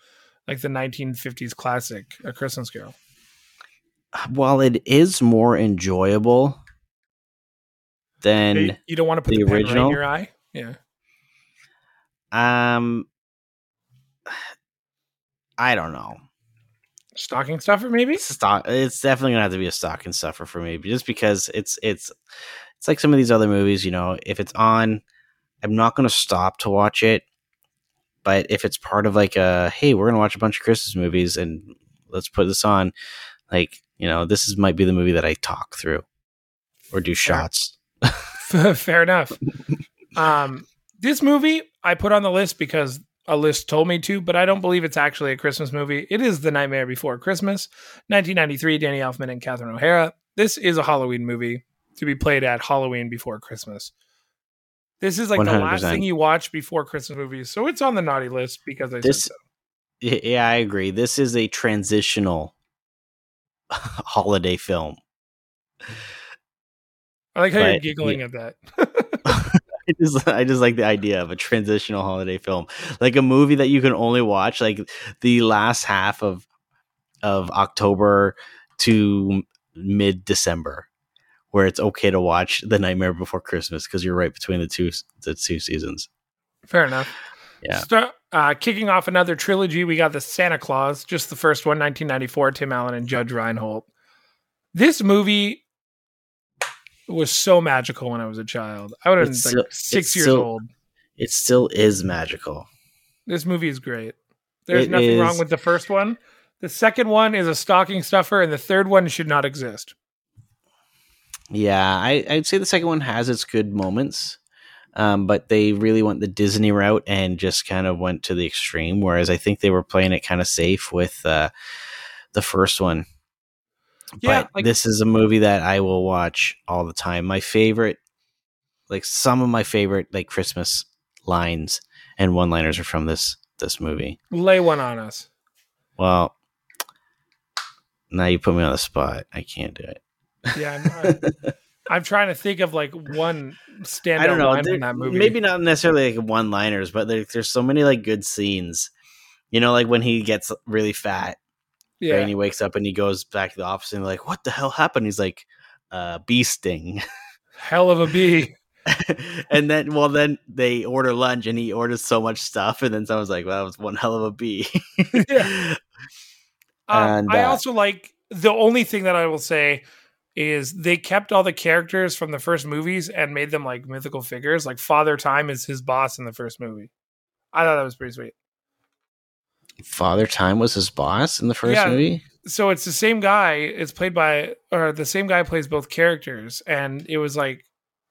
like the 1950s classic, A Christmas Carol. While it is more enjoyable than you, you don't want to put the the, pen right original? in your eye. Yeah. Um I don't know. Stocking stuffer, maybe? Stock it's definitely gonna have to be a stocking stuffer for me just because it's it's it's like some of these other movies, you know, if it's on, I'm not gonna stop to watch it. But if it's part of like a hey, we're gonna watch a bunch of Christmas movies and let's put this on, like, you know, this is might be the movie that I talk through or do shots. Fair enough. Um, this movie I put on the list because a list told me to, but I don't believe it's actually a Christmas movie. It is The Nightmare Before Christmas, 1993, Danny Elfman and Catherine O'Hara. This is a Halloween movie to be played at Halloween before Christmas. This is like the last thing you watch before Christmas movies, so it's on the naughty list because I This- so. Yeah, I agree. This is a transitional holiday film. I like how you're but- giggling at that. I just I just like the idea of a transitional holiday film, like a movie that you can only watch like the last half of of October to mid December, where it's okay to watch The Nightmare Before Christmas because you're right between the two the two seasons. Fair enough. Yeah. Sta- uh, kicking off another trilogy, we got the Santa Claus, just the first one, 1994, Tim Allen and Judge Reinhold. This movie was so magical when I was a child. I would have been It's like six years still- old. It still is magical. This movie is great. There's It nothing wrong with the first one. The second one is a stocking stuffer, and the third one should not exist. Yeah, I, I'd say the second one has its good moments, um, but they really went the Disney route and just kind of went to the extreme. Whereas I think they were playing it kind of safe with uh, the first one. Yeah, but like- this is a movie that I will watch all the time. My favorite, like some of my favorite, like Christmas lines and one-liners are from this this movie. Lay one on us. Well, now you put me on the spot. I can't do it. Yeah, I'm, I'm, I'm trying to think of like one standout I don't know. line from that movie. Maybe not necessarily like one liners, but there, there's so many like good scenes. You know, like when he gets really fat right, yeah, and he wakes up and he goes back to the office and like, what the hell happened? He's like, uh, bee sting. hell of a bee. and then, well, then they order lunch and he orders so much stuff. And then someone's like, well, that was one hell of a bee. Yeah. Um, And, I uh, also like the only thing that I will say is they kept all the characters from the first movies and made them like mythical figures. Like Father Time is his boss in the first movie. I thought that was pretty sweet. Father Time was his boss in the first Yeah. movie. So it's the same guy. It's played by, or the same guy plays both characters, and it was like,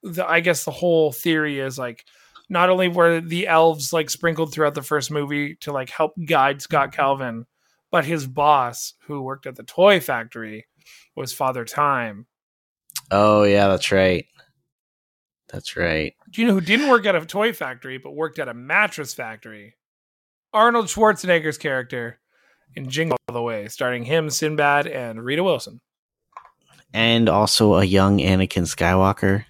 the I guess the whole theory is like, not only were the elves like sprinkled throughout the first movie to like help guide Scott mm-hmm. Calvin, but his boss, who worked at the toy factory, was Father Time. Oh, yeah, that's right. That's right. Do you know who didn't work at a toy factory but worked at a mattress factory? Arnold Schwarzenegger's character in Jingle All the Way, starring him, Sinbad, and Rita Wilson. And also a young Anakin Skywalker.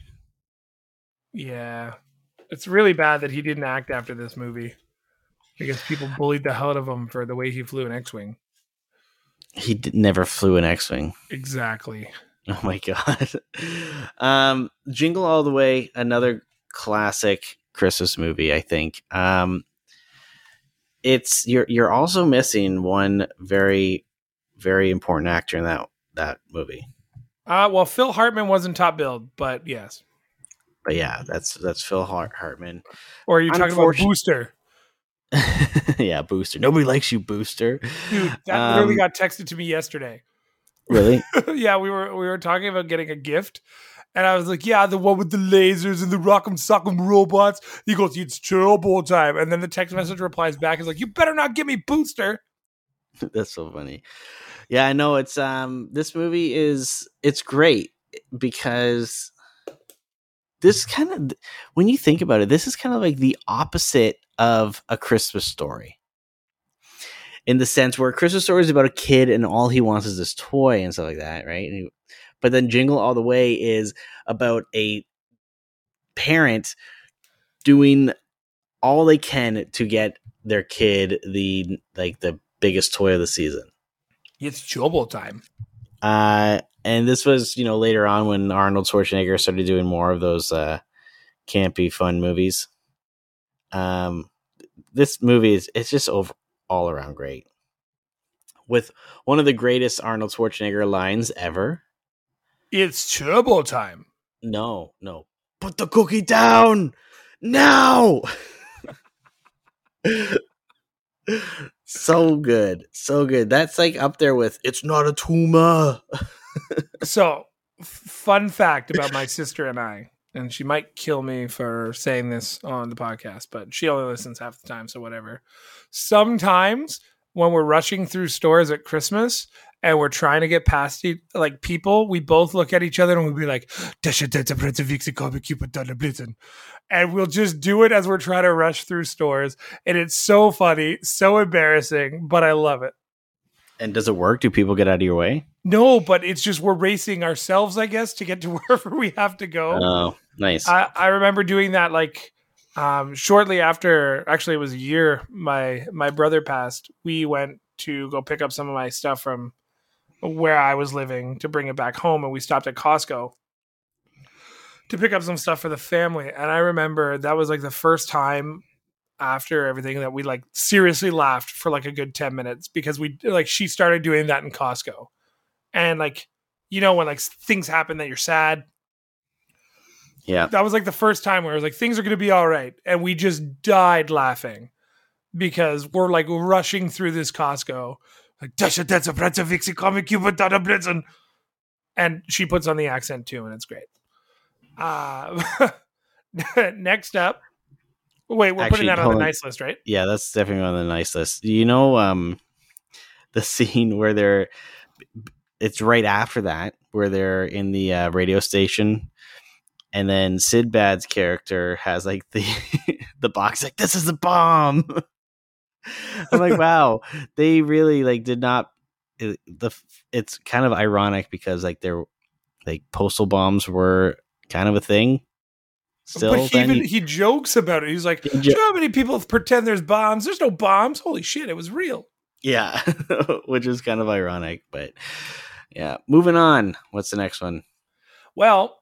Yeah. It's really bad that he didn't act after this movie because people bullied the hell out of him for the way he flew an X Wing. He never flew an X Wing. Exactly. Oh my god. Um, Jingle All the Way, another classic Christmas movie, I think. Um, it's you're you're also missing one very very important actor in that that movie. Uh, well, Phil Hartman wasn't top billed, but yes. But yeah, that's that's Phil Hart- Hartman. Or are you talking about Booster? yeah, Booster. Nobody likes you, Booster. Dude, that literally Um, got texted to me yesterday. Really? yeah, we were we were talking about getting a gift, and I was like, "Yeah, the one with the lasers and the rock'em sock'em robots." He goes, "It's turbo time," and then the text message replies back, "Is like, you better not give me Booster." That's so funny. Yeah, I know it's um this movie is it's great because this kind of when you think about it, this is kind of like the opposite of a Christmas story. In the sense where a Christmas story is about a kid and all he wants is this toy and stuff like that, right? And he- but then Jingle All the Way is about a parent doing all they can to get their kid the like the biggest toy of the season. It's turbo time. Uh, and this was, you know, later on when Arnold Schwarzenegger started doing more of those uh, campy, fun movies. Um, this movie is it's just over all around great. With one of the greatest Arnold Schwarzenegger lines ever. It's turbo time. No, no, put the cookie down now. so good, so good. That's like up there with "It's not a tumor." So, fun fact about my sister and I, and she might kill me for saying this on the podcast, but she only listens half the time, so whatever. Sometimes when we're rushing through stores at Christmas and we're trying to get past like people, we both look at each other and we'll be like, "Dasha data brete vixi komme Cupid dana blitten." and we'll just do it as we're trying to rush through stores, and it's so funny, so embarrassing, but I love it. And does it work? Do people get out of your way? No, but it's just we're racing ourselves, I guess, to get to wherever we have to go. Oh, nice. I, I remember doing that like um, shortly after. Actually, it was a year. My my brother passed. We went to go pick up some of my stuff from where I was living to bring it back home, and we stopped at Costco to pick up some stuff for the family. And I remember that was like the first time after everything that we like seriously laughed for like a good 10 minutes because we like she started doing that in Costco. And like you know when like things happen that you're sad yeah. that was like the first time where I was like, things are going to be all right. And we just died laughing because we're like rushing through this Costco. Like, "Dasha, that's a Bretza Vixi comic Cuba Dada Blitzen. And she puts on the accent too, and it's great. Uh, next up. Wait, we're Actually, putting that on the nice list, right? Yeah, that's definitely on the nice list. You know, um, the scene where they're, it's right after that where they're in the uh, radio station, and then Sinbad's character has like the the box like this is the bomb. I'm like, wow, they really like did not. It, the it's kind of ironic because like they're like postal bombs were kind of a thing. Still, but he even he jokes about it. He's like, He "Do jo- you know how many people pretend there's bombs? There's no bombs. Holy shit, it was real. Yeah, which is kind of ironic, but yeah. Moving on. What's the next one? Well,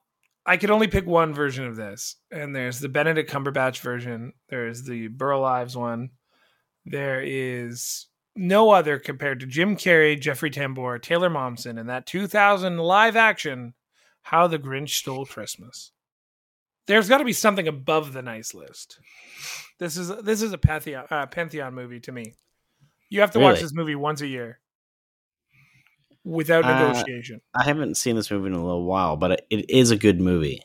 I could only pick one version of this, and there's the Benedict Cumberbatch version. There's the Burl Ives one. There is no other compared to Jim Carrey, Jeffrey Tambor, Taylor Momsen, and that 2000 live action How the Grinch Stole Christmas. There's got to be something above the nice list. This is this is a pantheon uh, pantheon movie to me. You have to watch this movie once a year without Uh, negotiation. I haven't seen this movie in a little while, but it is a good movie.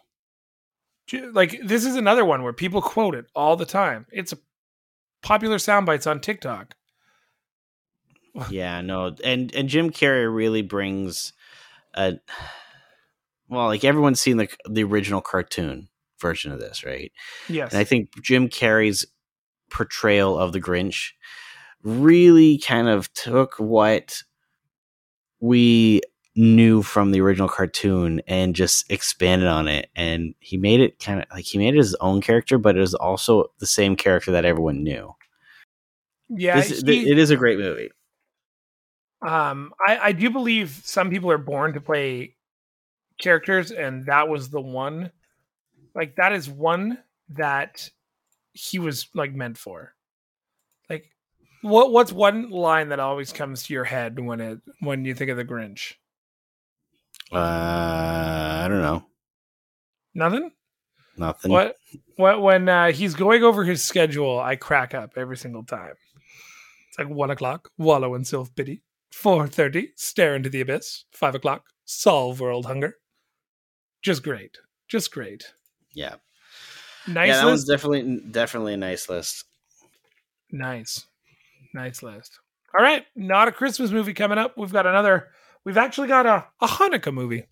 Like this is another one where people quote it all the time. It's a popular sound bites on TikTok. Yeah, no, and and Jim Carrey really brings a well, like everyone's seen the the original cartoon version of this, right? Yes. And I think Jim Carrey's portrayal of the Grinch really kind of took what we knew from the original cartoon and just expanded on it. And he made it kind of like he made it his own character, but it was also the same character that everyone knew. yeah, This- he- it is a great movie. um, I, I do believe some people are born to play characters, and that was the one. Like that is one that he was like meant for. Like, what what's one line that always comes to your head when it when you think of the Grinch? Uh, I don't know. Nothing. Nothing. What what when uh, he's going over his schedule, I crack up every single time. It's like one o'clock, wallow in self pity. Four thirty, stare into the abyss. Five o'clock, solve world hunger. Just great, just great. Yeah. Nice yeah, that one's definitely definitely a nice list. nice, nice list. All right, not a Christmas movie coming up. We've got another. We've actually got a, a Hanukkah movie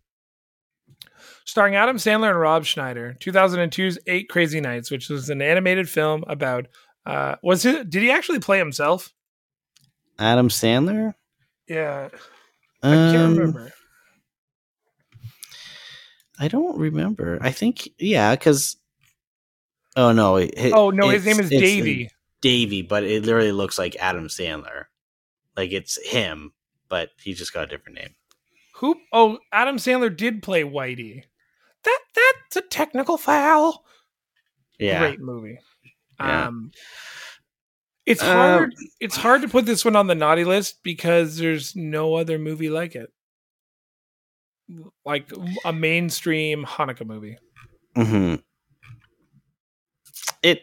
starring Adam Sandler and Rob Schneider. 2002's Eight Crazy Nights, which was an animated film about. Uh, was it? Did he actually play himself? Adam Sandler. Yeah, I can't Um, remember. I don't remember. I think yeah, because oh no, it- Oh no, his name is Davy. Davey. Davey, but it literally looks like Adam Sandler. Like it's him, but he just got a different name. Who? Oh, Adam Sandler did play Whitey. That that's a technical foul. Yeah, Great movie. Yeah. Um, it's Uh, hard. it's hard to put this one on the naughty list because there's no other movie like it. Like a mainstream Hanukkah movie. hmm It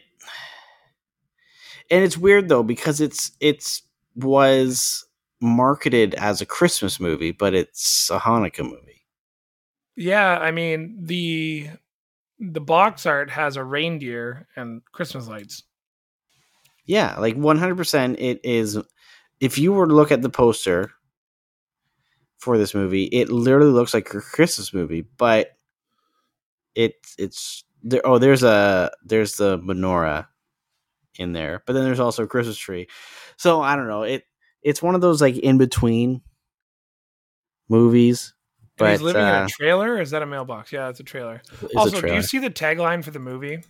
and it's weird though because it's it's was marketed as a Christmas movie, but it's a Hanukkah movie. Yeah, I mean the the box art has a reindeer and Christmas lights. Yeah, like one hundred percent. It is. If you were to look at the poster for this movie, it literally looks like a Christmas movie, but it it's there. Oh, there's a there's the menorah in there, but then there's also a Christmas tree. So I don't know. It it's one of those like in between movies. And But he's living in uh, a trailer. Or is that a mailbox? Yeah, it's a trailer. it's also, a do you see the tagline for the movie?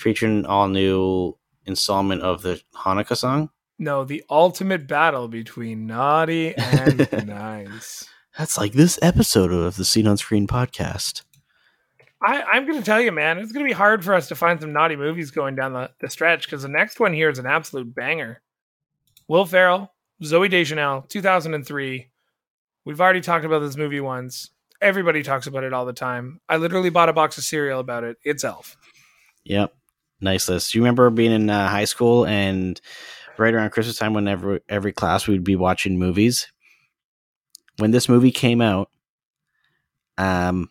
featuring all new installment of the Hanukkah song. No, the ultimate battle between naughty and nice. That's like this episode of the Scene on Screen podcast. I, I'm going to tell you, man, it's going to be hard for us to find some naughty movies going down the, the stretch because the next one here is an absolute banger. Will Ferrell, Zooey Deschanel, 2003. We've already talked about this movie once. Everybody talks about it all the time. I literally bought a box of cereal about it. It's Elf. Yep. Nice list. You remember being in uh, high school and right around Christmas time, whenever every class we would be watching movies? When this movie came out, um,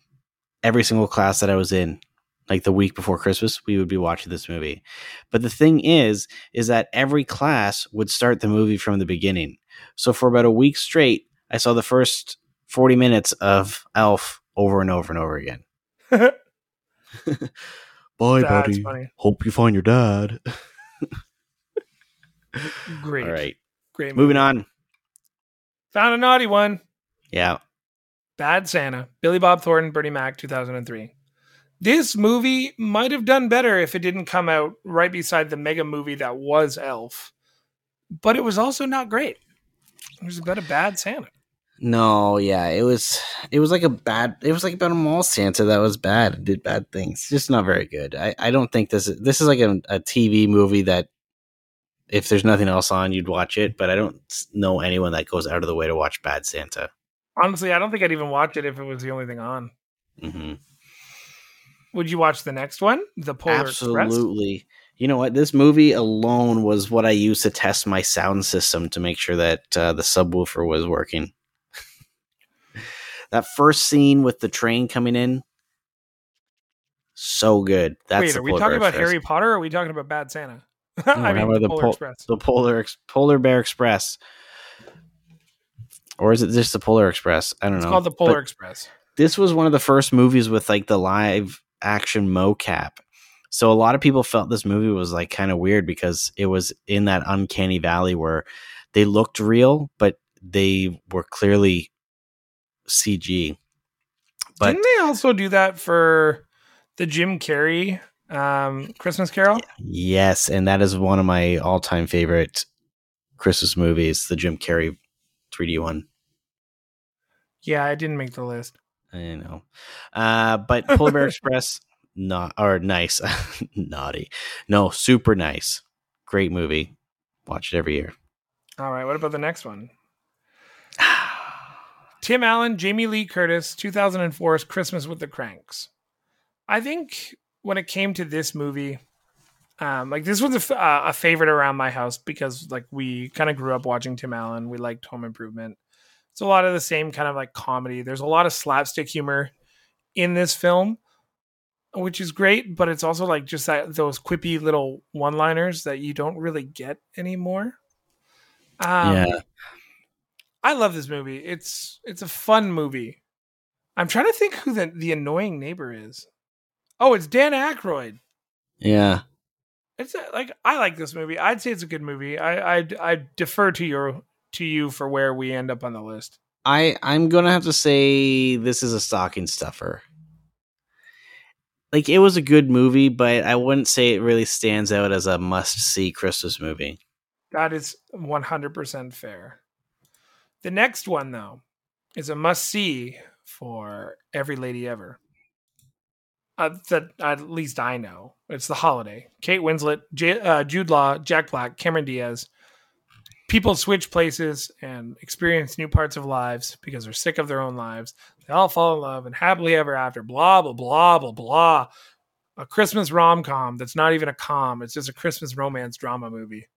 every single class that I was in, like the week before Christmas, we would be watching this movie. But the thing is, is that every class would start the movie from the beginning. So for about a week straight, I saw the first 40 minutes of Elf over and over and over again. Bye, That's funny. Hope you find your dad. Great. All right. Great movie. Moving on. Found a naughty one. Yeah. Bad Santa, Billy Bob Thornton, Bernie Mac, 2003. This movie might have done better if it didn't come out right beside the mega movie that was Elf, but it was also not great. It was about a bad Santa. No, yeah, it was it was like a bad it was like about a mall Santa that was bad and did bad things. Just not very good. I, I don't think this is this is like a, a TV movie that if there's nothing else on, you'd watch it, but I don't know anyone that goes out of the way to watch Bad Santa. Honestly, I don't think I'd even watch it if it was the only thing on. hmm Would you watch the next one, The Polar Express? Absolutely. You know what? This movie alone was what I used to test my sound system to make sure that uh, the subwoofer was working. that first scene with the train coming in, so good. That's Wait, are we Polar talking about Express. Harry Potter or are we talking about Bad Santa? we're I mean, the the Polar Pol- Express. The Polar Ex- Polar Bear Express, or is it just the Polar Express? I don't It's know. It's called the Polar But Express. this was one of the first movies with like the live action mocap. So a lot of people felt this movie was like kind of weird because it was in that uncanny valley where they looked real, but they were clearly CG. But Didn't they also do that for the Jim Carrey um, Christmas Carol? yes, and that is one of my all-time favorite Christmas movies, the Jim Carrey 3D one. Yeah, I didn't make the list. I know. Uh, but Polar Bear Express, not or nice, naughty. No, super nice. Great movie. Watch it every year. All right. What about the next one? Tim Allen, Jamie Lee Curtis, 2004's Christmas with the Cranks. I think when it came to this movie, um, like this was a, f- uh, a favorite around my house because like we kind of grew up watching Tim Allen. We liked Home Improvement. It's a lot of the same kind of like comedy. There's a lot of slapstick humor in this film, which is great. But it's also like just that those quippy little one-liners that you don't really get anymore. Um, yeah. I love this movie. It's it's a fun movie. I'm trying to think who the the annoying neighbor is. Oh, it's Dan Aykroyd. Yeah. It's a, like I like this movie. I'd say it's a good movie. I I I defer to your to you for where we end up on the list. I I'm gonna have to say this is a stocking stuffer. Like it was a good movie, but I wouldn't say it really stands out as a must see Christmas movie. That is 100% fair. The next one though is a must see for every lady ever. Uh, that at least I know. It's The Holiday. Kate Winslet, J- uh, Jude Law, Jack Black, Cameron Diaz. People switch places and experience new parts of lives because they're sick of their own lives. They all fall in love and happily ever after. Blah blah blah blah blah. A Christmas rom com that's not even a com. It's just a Christmas romance drama movie.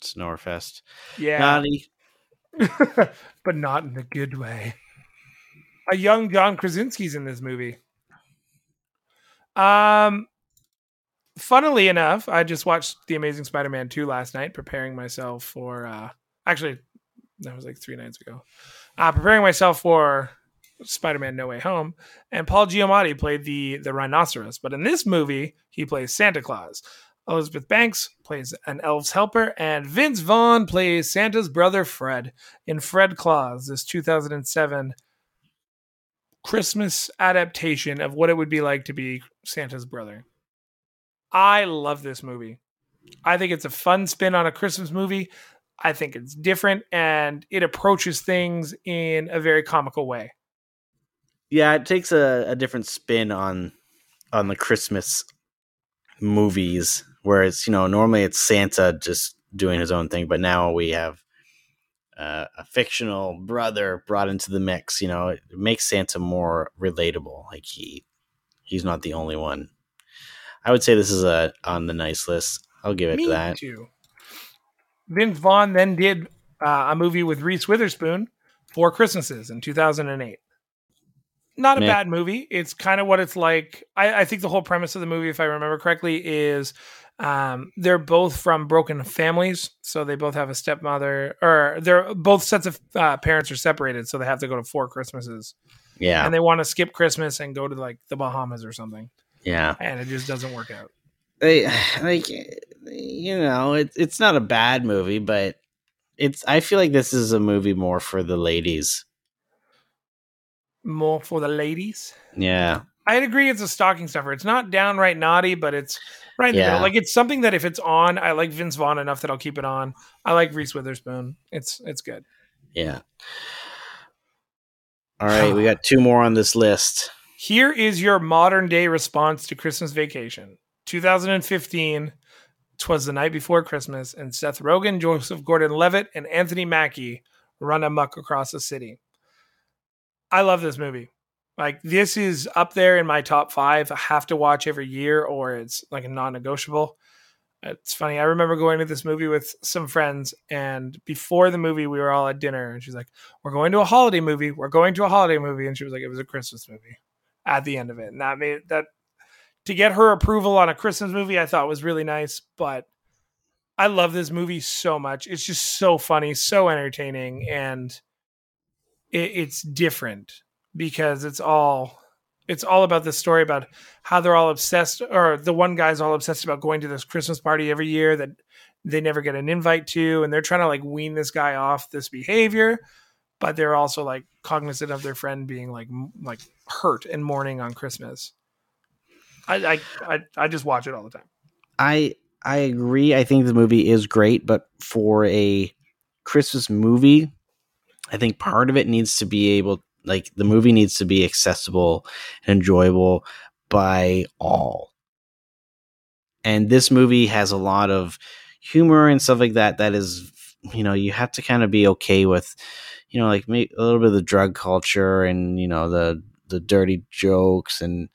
Snorefest. Yeah, Naughty. but not in a good way. A young John Krasinski's in this movie. Um, funnily enough, I just watched The Amazing Spider-Man 2 last night, preparing myself for uh actually that was like three nights ago. Uh preparing myself for Spider-Man No Way Home, and Paul Giamatti played the the rhinoceros. But in this movie, he plays Santa Claus. Elizabeth Banks plays an elf's helper, and Vince Vaughn plays Santa's brother Fred in Fred Claus, this 2007 Christmas adaptation of what it would be like to be Santa's brother. I love this movie. I think it's a fun spin on a Christmas movie. I think it's different and it approaches things in a very comical way. Yeah, it takes a, a different spin on on the Christmas movies where it's you know normally it's Santa just doing his own thing, but now we have uh, a fictional brother brought into the mix. You know, it makes Santa more relatable. Like he he's not the only one. I would say this is a on the nice list. I'll give it Me to that. too. Vince Vaughn then did uh, a movie with Reese Witherspoon, Four Christmases in 2008. Not a Meh. bad movie. It's kind of what it's like. I, I think the whole premise of the movie, if I remember correctly, is um, they're both from broken families. So they both have a stepmother, or they're both sets of uh, parents are separated. So they have to go to four Christmases. Yeah, And they want to skip Christmas and go to like the Bahamas or something. Yeah. And it just doesn't work out. They like you know it, it's not a bad movie, but it's. I feel like this is a movie more for the ladies. More for the ladies. Yeah, I'd agree it's a stocking stuffer. It's not downright naughty, but it's right in the middle. Like it's something that if it's on, I like Vince Vaughn enough that I'll keep it on. I like Reese Witherspoon. It's it's good. yeah. All right, we got two more on this list. Here is your modern day response to Christmas Vacation. 2015. Twas the night before Christmas, and Seth Rogen, Joseph Gordon-Levitt, and Anthony Mackie run amok across the city. I love this movie. Like this is up there in my top five. I have to watch every year, or it's like a non-negotiable. It's funny. I remember going to this movie with some friends, and before the movie, we were all at dinner, and she's like, "We're going to a holiday movie. We're going to a holiday movie," and she was like, "It was a Christmas movie." At the end of it, and that made that to get her approval on a Christmas movie, I thought was really nice. But I love this movie so much. It's just so funny, so entertaining, and it, it's different because it's all it's all about this story about how they're all obsessed or the one guy's all obsessed about going to this christmas party every year that they never get an invite to and they're trying to like wean this guy off this behavior but they're also like cognizant of their friend being like like hurt and mourning on christmas I, I i i just watch it all the time I I agree. I think the movie is great, but for a Christmas movie, I think part of it needs to be able Like the movie needs to be accessible and enjoyable by all. And this movie has a lot of humor and stuff like that that is you know, you have to kind of be okay with you know, like a little bit of the drug culture and you know the the dirty jokes and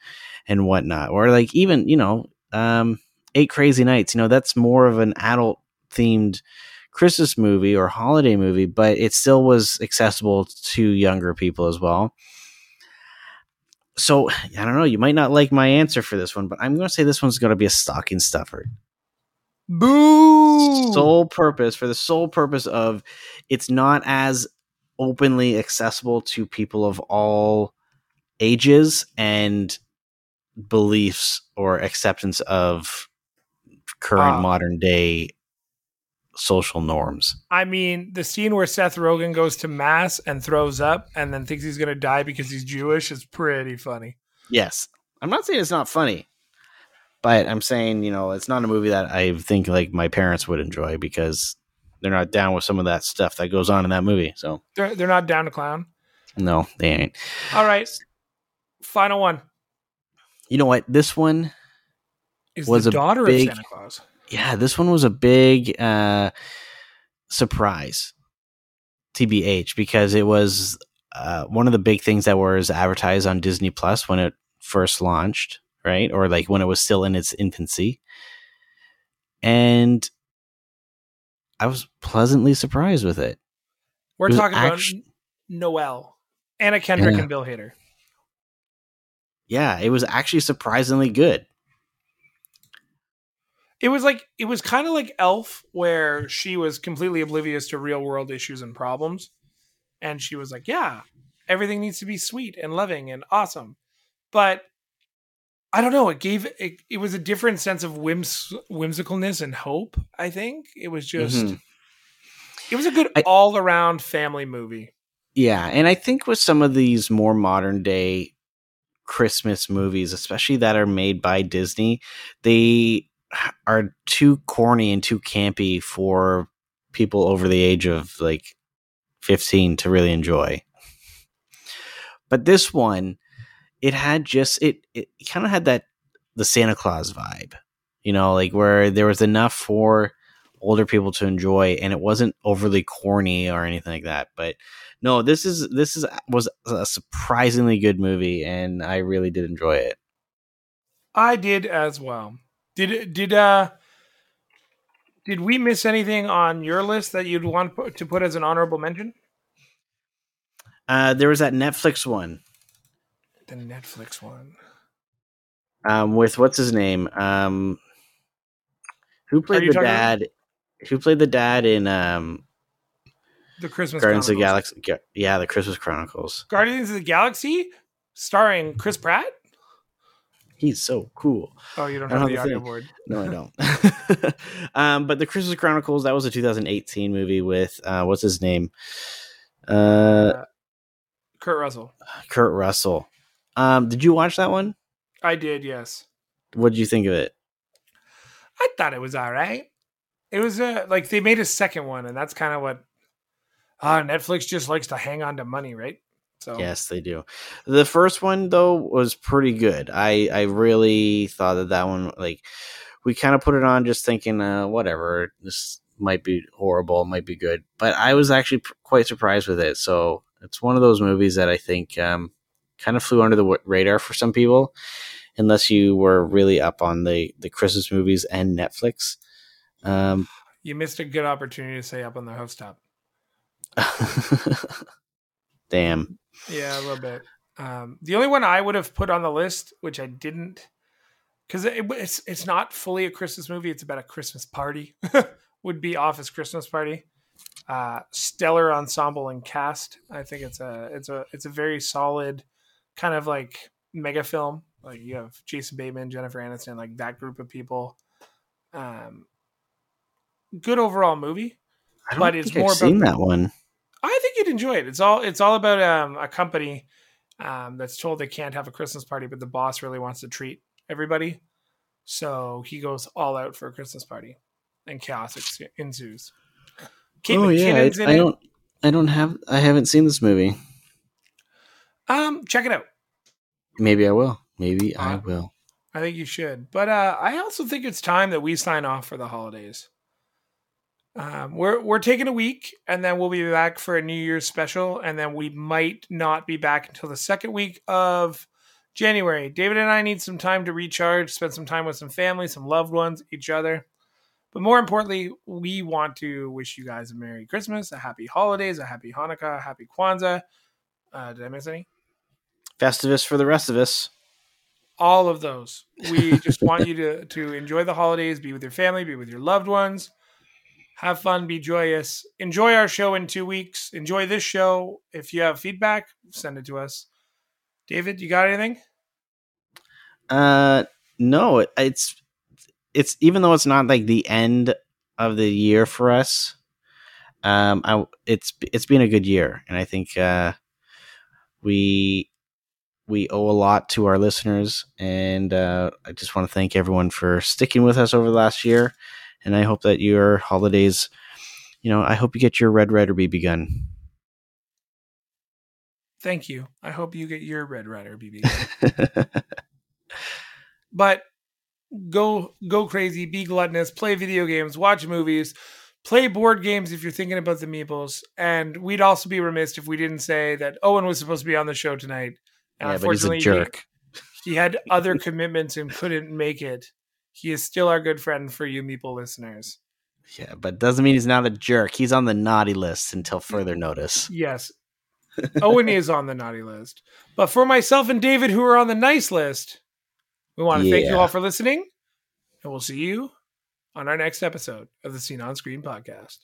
and whatnot, or like even you know, um, Eight Crazy Nights. You know, that's more of an adult themed Christmas movie or holiday movie, but it still was accessible to younger people as well. So I don't know. You might not like my answer for this one, but I'm going to say this one's going to be a stocking stuffer. Boo! Sole purpose for the sole purpose of it's not as openly accessible to people of all ages and beliefs or acceptance of current Uh, modern day social norms. I mean, the scene where Seth Rogen goes to mass and throws up and then thinks he's going to die because he's Jewish is pretty funny. Yes. I'm not saying it's not funny, but I'm saying, you know, it's not a movie that I think like my parents would enjoy because they're not down with some of that stuff that goes on in that movie. So, They're, they're not down to clown. no, they ain't. All right. Final one You know what? This one, is Was the a daughter big- of Santa Claus. yeah, this one was a big uh surprise. TBH because it was uh, one of the big things that was advertised on Disney Plus when it first launched, right? Or like when it was still in its infancy. And I was pleasantly surprised with it. We're it talking about Noel, Anna Kendrick, Yeah. and Bill Hader. Yeah, it was actually surprisingly good. It was like it was kind of like Elf, where she was completely oblivious to real world issues and problems, and she was like, "Yeah, everything needs to be sweet and loving and awesome," but I don't know. It gave it. It was a different sense of whims, whimsicalness and hope. I think it was just. Mhm. It was a good all around family movie. Yeah, and I think with some of these more modern day Christmas movies, especially that are made by Disney, they are too corny and too campy for people over the age of like 15 to really enjoy. But this one, it had just it it kind of had that the Santa Claus vibe. You know, like where there was enough for older people to enjoy and it wasn't overly corny or anything like that. But no, this is this is was a surprisingly good movie, and I really did enjoy it. I did as well. Did did uh did we miss anything on your list that you'd want to put as an honorable mention? Uh, there was that Netflix one The Netflix one. um, with what's his name? Um, who played the talking about- dad? Who played the dad in um, The Christmas Guardians of the Galaxy? Yeah, the Christmas Chronicles. Guardians of the Galaxy, starring Chris Pratt. He's so cool. Oh, you don't I don't the have the audio board. No, I don't. um, but the Christmas Chronicles that was a 2018 movie with uh, what's his name? Uh, Uh, Kurt Russell. Kurt Russell. Um, did you watch that one? I did, yes. What did you think of it? I thought it was all right. It was a like they made a second one, and that's kind of what uh, Netflix just likes to hang on to money, right? So Yes, they do. The first one though was pretty good. I I really thought that that one like we kind of put it on just thinking uh whatever this might be horrible, might be good, but I was actually quite surprised with it. So it's one of those movies that I think um kind of flew under the w- radar for some people, unless you were really up on the the Christmas movies and Netflix. Um, you missed a good opportunity to say up on the housetop. damn. Yeah, a little bit. Um, the only one I would have put on the list, which I didn't, because it, it's it's not fully a Christmas movie. It's about a Christmas party. would be Office Christmas Party. Uh, stellar ensemble and cast. I think it's a it's a it's a very solid kind of like mega film. Like you have Jason Bateman, Jennifer Aniston, like that group of people. Um, good overall movie. I don't But think it's I've about seen that one. I think you'd enjoy it. It's all it's all about um, a company um, that's told they can't have a Christmas party, but the boss really wants to treat everybody, so he goes all out for a Christmas party, and chaos ex- ensues. Kate oh yeah, I, I don't. I don't have. I haven't seen this movie. Um, check it out. Maybe I will. Maybe I Uh, will. I think you should. But uh, I also think it's time that we sign off for the holidays. Um, we're we're taking a week, and then we'll be back for a New Year's special, and then we might not be back until the second week of January. David and I need some time to recharge, spend some time with some family, some loved ones, each other. But more importantly, we want to wish you guys a Merry Christmas, a Happy Holidays, a Happy Hanukkah, a Happy Kwanzaa. Uh, did I miss any? Festivus for the rest of us. all of those. We just want you to to enjoy the holidays, be with your family, be with your loved ones, have fun, be joyous. Enjoy our show in two weeks. Enjoy this show. If you have feedback, send it to us. David, you got anything? Uh, no, it's it's even though it's not like the end of the year for us. Um, I it's it's been a good year, and I think uh, we we owe a lot to our listeners, and uh, I just want to thank everyone for sticking with us over the last year, and I hope that your holidays, you know, I hope you get your Red Ryder BB gun. Thank you. I hope you get your Red Ryder BB. but go go crazy, be gluttonous, play video games, watch movies, play board games if you're thinking about the meeples. And we'd also be remiss if we didn't say that Owen was supposed to be on the show tonight. And yeah, but he's a unfortunately, he- jerk. He, had other commitments and couldn't make it. He is still our good friend for you meeple listeners. Yeah, but doesn't mean he's not a jerk. He's on the naughty list until further notice. Yes. Owen is on the naughty list. But for myself and David, who are on the nice list, we want to thank you all for listening. And we'll see you on our next episode of the Scene on Screen podcast.